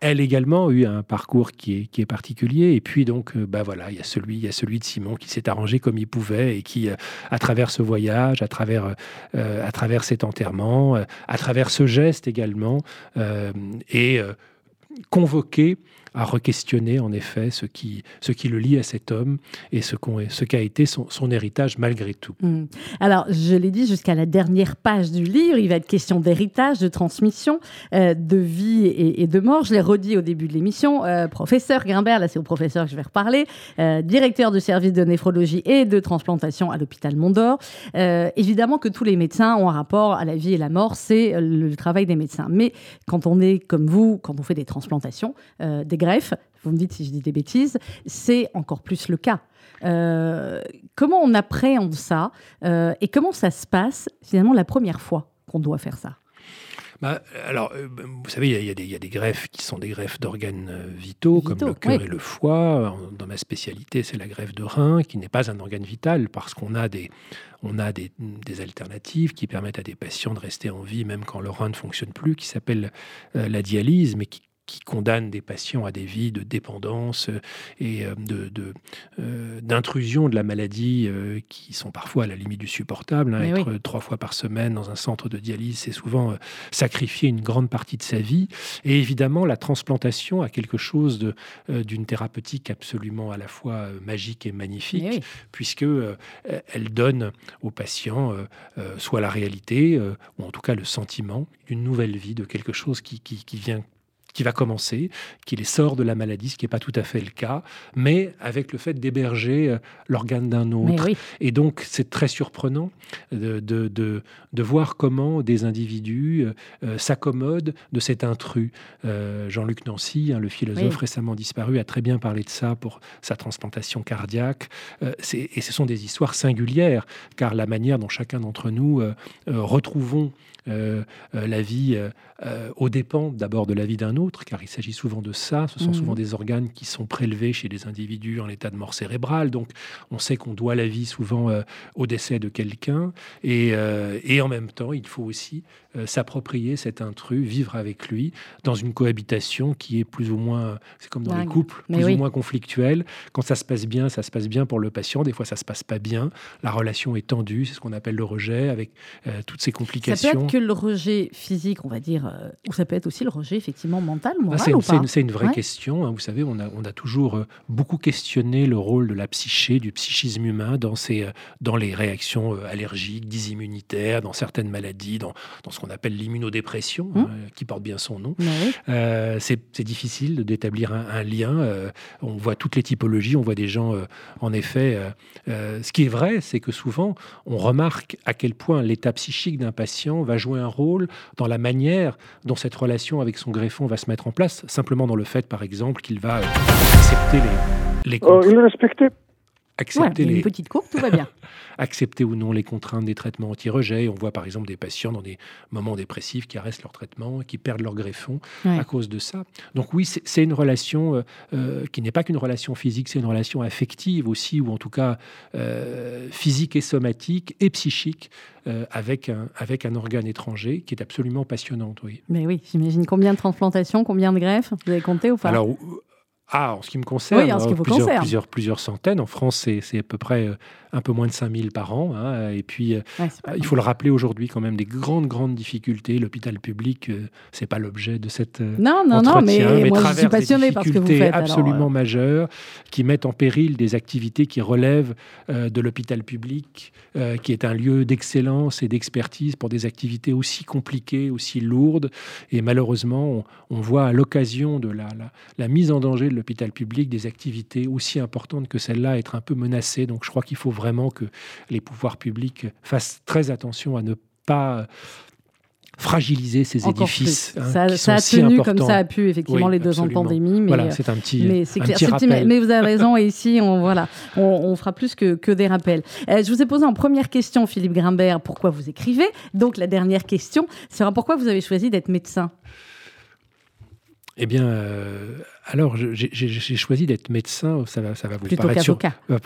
elle également a eu un parcours qui est, particulier. Et puis donc, bah voilà, il y a celui, il celui de Simon qui s'est arrangé comme il pouvait et qui, à travers ce voyage, à travers, à travers cet enterrement, à travers ce geste également, est convoqué à re-questionner en effet ce qui, ce qui le lie à cet homme et ce qu'a été son, héritage malgré tout. Hmm. Alors, je l'ai dit, jusqu'à la dernière page du livre, il va être question d'héritage, de transmission, euh, de vie et, de mort. Je l'ai redit au début de l'émission. Euh, professeur Grimbert, là c'est au professeur que je vais reparler, euh, directeur du service de néphrologie et de transplantation à l'hôpital Mondor. évidemment que tous les médecins ont un rapport à la vie et la mort, c'est le travail des médecins. Mais quand on est comme vous, quand on fait des transplantations, des greffes, vous me dites si je dis des bêtises, c'est encore plus le cas. Euh, comment on appréhende ça euh, et comment ça se passe finalement la première fois qu'on doit faire ça? Bah, alors, euh, vous savez, il y, a des greffes qui sont des greffes d'organes vitaux, comme le cœur et le foie. Dans ma spécialité, c'est la greffe de rein, qui n'est pas un organe vital, parce qu'on a des, on a des, des, alternatives qui permettent à des patients de rester en vie même quand le rein ne fonctionne plus, qui s'appelle la dialyse, mais qui qui condamne des patients à des vies de dépendance euh, et euh, euh, d'intrusion de, de, la maladie qui sont parfois à la limite du supportable. Hein. Être trois fois par semaine dans un centre de dialyse, c'est souvent sacrifier une grande partie de sa vie. Et évidemment, la transplantation a quelque chose d'une thérapeutique absolument à la fois magique et magnifique, puisque elle donne aux patients soit la réalité, ou en tout cas le sentiment d'une nouvelle vie, de quelque chose qui, qui, qui vient qui va commencer, qui les sort de la maladie, ce qui n'est pas tout à fait le cas, mais avec le fait d'héberger euh, l'organe d'un autre. Et donc, c'est très surprenant de, de, de, voir comment des individus euh, euh, s'accommodent de cet intrus. Jean-Luc Nancy, hein, le philosophe récemment disparu, a très bien parlé de ça pour sa transplantation cardiaque. et ce sont des histoires singulières, car la manière dont chacun d'entre nous retrouvons la vie aux dépens d'abord de la vie d'un autre, car il s'agit souvent de ça. Ce sont souvent mmh. des organes qui sont prélevés chez des individus en état de mort cérébrale. Donc, on sait qu'on doit la vie souvent euh, au décès de quelqu'un. Et, euh, et, en même temps, il faut aussi euh, s'approprier cet intrus, vivre avec lui dans une cohabitation qui est plus ou moins, c'est comme dans les couples, plus ou moins conflictuelle. Quand ça se passe bien, ça se passe bien pour le patient. Des fois, ça se passe pas bien. La relation est tendue. C'est ce qu'on appelle le rejet, avec toutes ces complications. Ça peut être que le rejet physique, on va dire, ou ça peut être aussi le rejet effectivement mental, c'est, une, vraie question. Hein. Vous savez, on a, on a toujours euh, beaucoup questionné le rôle de la psyché, du psychisme humain dans, ces, euh, dans les réactions euh, allergiques, dysimmunitaires, dans certaines maladies, dans, dans ce qu'on appelle l'immunodépression, hum. hein, qui porte bien son nom. C'est, difficile d'établir un, lien. on voit toutes les typologies, on voit des gens, en effet. ce qui est vrai, c'est que souvent, on remarque à quel point l'état psychique d'un patient va jouer un rôle dans la manière dont cette relation avec son greffon va se mettre en place, simplement dans le fait, par exemple, qu'il va euh, accepter les, les oh, il respectait. Accepter les... Une petite courbe, tout va bien. accepter ou non les contraintes des traitements anti-rejet. On voit par exemple des patients dans des moments dépressifs qui arrêtent leur traitement, qui perdent leur greffon à cause de ça. Donc oui, c'est une relation euh, euh, qui n'est pas qu'une relation physique, c'est une relation affective aussi, ou en tout cas physique et somatique et psychique avec, un, avec un organe étranger qui est absolument passionnante. Oui. Mais oui, j'imagine combien de transplantations, combien de greffes Vous avez compté ou pas? Alors, ah, en ce qui me concerne, plusieurs, plusieurs, plusieurs, centaines. En France, c'est à peu près euh, un peu moins de 5000 par an. Hein. Et puis, euh, il faut le rappeler aujourd'hui quand même, des grandes, grandes difficultés. L'hôpital public, euh, c'est pas l'objet de cette non, non, non, mais, moi, je suis passionné par ce que vous faites. absolument majeures qui mettent en péril des activités qui relèvent de l'hôpital public, qui est un lieu d'excellence et d'expertise pour des activités aussi compliquées, aussi lourdes. Et malheureusement, on, voit à l'occasion de la, la, la mise en danger de l'hôpital public des activités aussi importantes que celle-là être un peu menacées. Donc je crois qu'il faut vraiment que les pouvoirs publics fassent très attention à ne pas fragiliser ces édifices hein, ça, qui ça a tenu comme ça a pu effectivement les deux ans de pandémie mais voilà c'est un petit mais c'est clair. mais vous avez raison et ici on voilà on, fera plus que, que des rappels. Euh, je vous ai posé en première question Philippe Grimbert pourquoi vous écrivez? Donc la dernière question sera pourquoi vous avez choisi d'être médecin? Eh bien, euh, alors, j'ai choisi d'être médecin. Ça va, ça va vous paraître sur...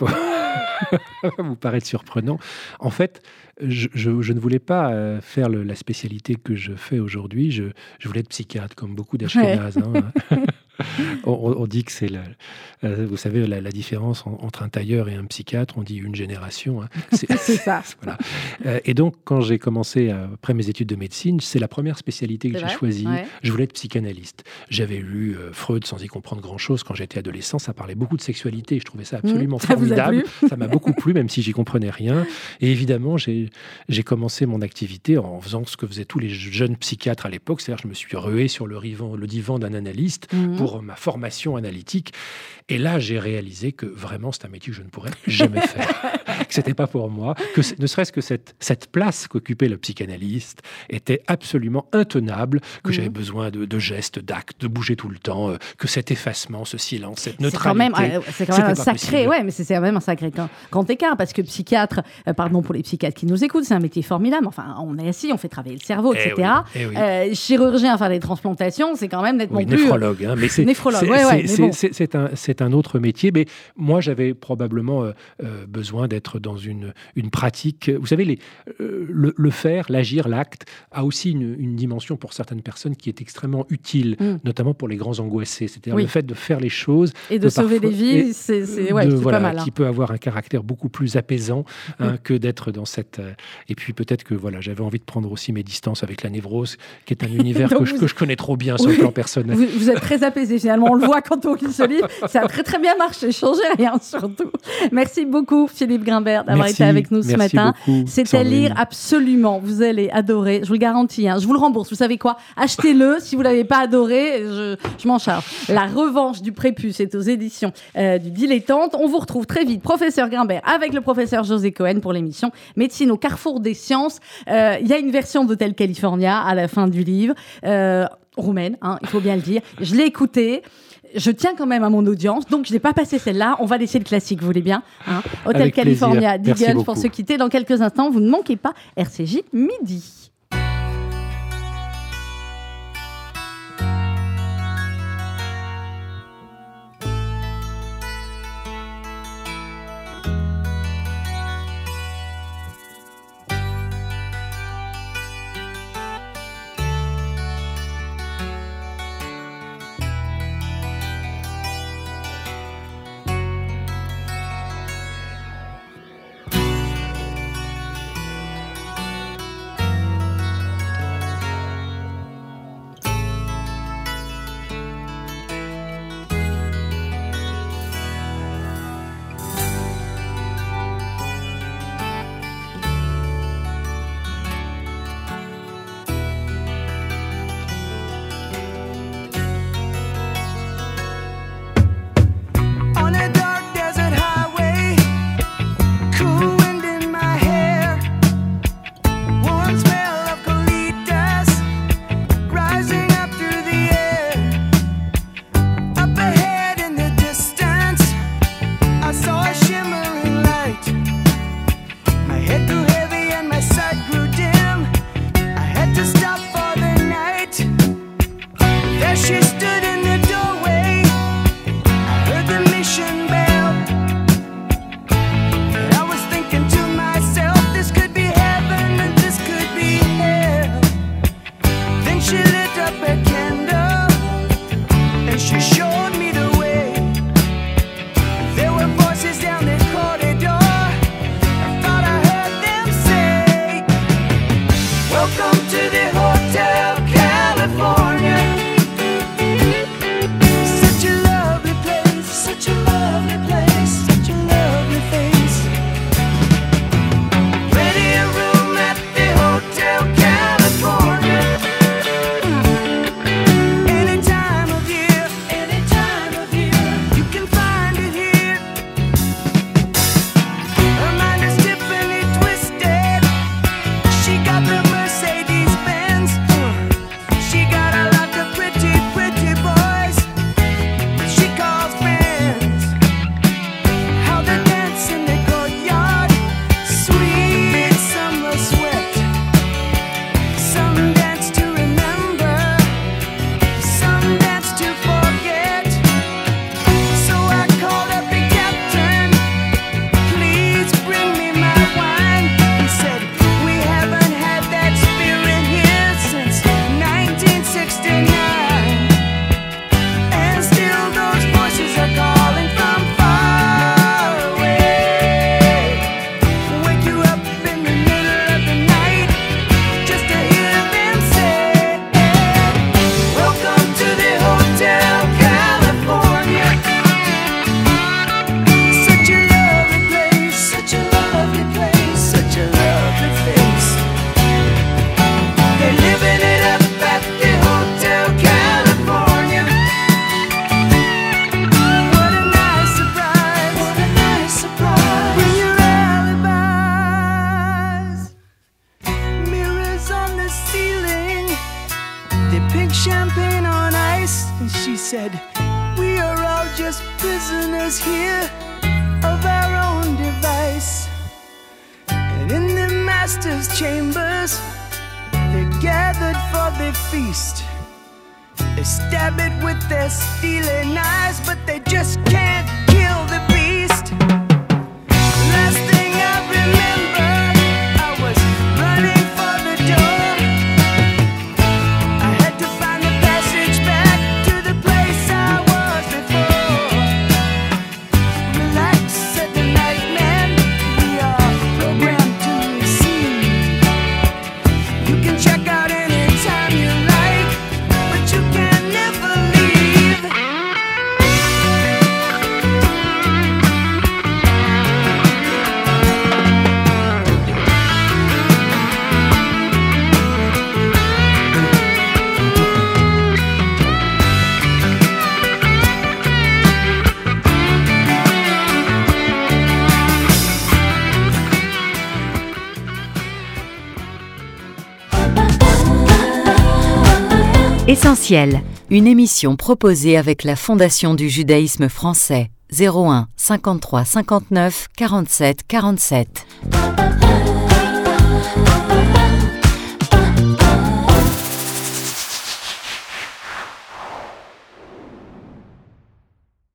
vous paraître surprenant. En fait, je, je, ne voulais pas euh, faire le, la spécialité que je fais aujourd'hui. Je, je, voulais être psychiatre, comme beaucoup d'Ashkenazes. Hein. on, dit que c'est, euh, vous savez, la, différence entre un tailleur et un psychiatre. On dit une génération. Hein. C'est, ça. voilà. Euh, et donc, quand j'ai commencé après mes études de médecine, c'est la première spécialité que j'ai choisie. Je voulais être psychanalyste. J'avais lu Freud sans y comprendre grand-chose quand j'étais adolescent. Ça parlait beaucoup de sexualité. Je trouvais ça mmh. absolument formidable. Ça m'a beaucoup plu, même si j'y comprenais rien. Et évidemment, j'ai j'ai commencé mon activité en faisant ce que faisaient tous les jeunes psychiatres à l'époque, c'est-à-dire je me suis rué sur le, le divan d'un analyste mmh. pour ma formation analytique. Et là, j'ai réalisé que vraiment, c'est un métier que je ne pourrais jamais faire, que c'était pas pour moi, que ne serait-ce que cette, cette place qu'occupait le psychanalyste était absolument intenable, que j'avais mmh. besoin de, gestes, d'actes, de bouger tout le temps, euh, que cet effacement, ce silence, cette neutralité. C'est quand même, un sacré, ouais, mais c'est quand même un sacré grand, écart, parce que psychiatre, euh, pardon pour les psychiatres qui nous écoutent, c'est un métier formidable. Enfin, on est assis, on fait travailler le cerveau, eh etc. Eh euh, chirurgien, faire des transplantations, c'est quand même nettement oui, plus. Néphrologue, hein, mais c'est néphrologue, ouais, ouais, c'est un, un autre métier, mais moi j'avais probablement euh, euh, besoin d'être dans une, une pratique. Vous savez, les, euh, le, faire, l'agir, l'acte a aussi une, dimension pour certaines personnes qui est extrêmement utile, mm. notamment pour les grands angoissés. C'est-à-dire le fait de faire les choses et de sauver des vies, c'est ouais, pas mal. Hein. Qui peut avoir un caractère beaucoup plus apaisant hein, mm. que d'être dans cette. et puis peut-être que voilà, j'avais envie de prendre aussi mes distances avec la névrose, qui est un univers que, je, que, je, connais trop bien sur le plan personnel. Vous, êtes très apaisé finalement, on le voit quand on lit ce livre. C'est très très bien marché, changez rien surtout. Merci beaucoup Philippe Grimbert d'avoir été avec nous ce matin. C'est à lire absolument, vous allez adorer, je vous le garantis, hein. je vous le rembourse, vous savez quoi? Achetez-le, si vous ne l'avez pas adoré, je, m'en charge. La revanche du prépuce est aux éditions euh, du Dilettante. On vous retrouve très vite, professeur Grimbert, avec le professeur José Cohen pour l'émission Médecine au carrefour des sciences. Euh, il y a une version d'Hôtel California à la fin du livre. Euh, roumaine, hein, il faut bien le dire. Je l'ai écouté je tiens quand même à mon audience, donc je n'ai pas passé celle-là. On va laisser le classique, vous voulez bien hein Hôtel California, Deagle pour se quitter. Dans quelques instants, vous ne manquez pas RCJ midi. stealing eyes, but they just can't. Une émission proposée avec la Fondation du judaïsme français 01 53 59 47 47.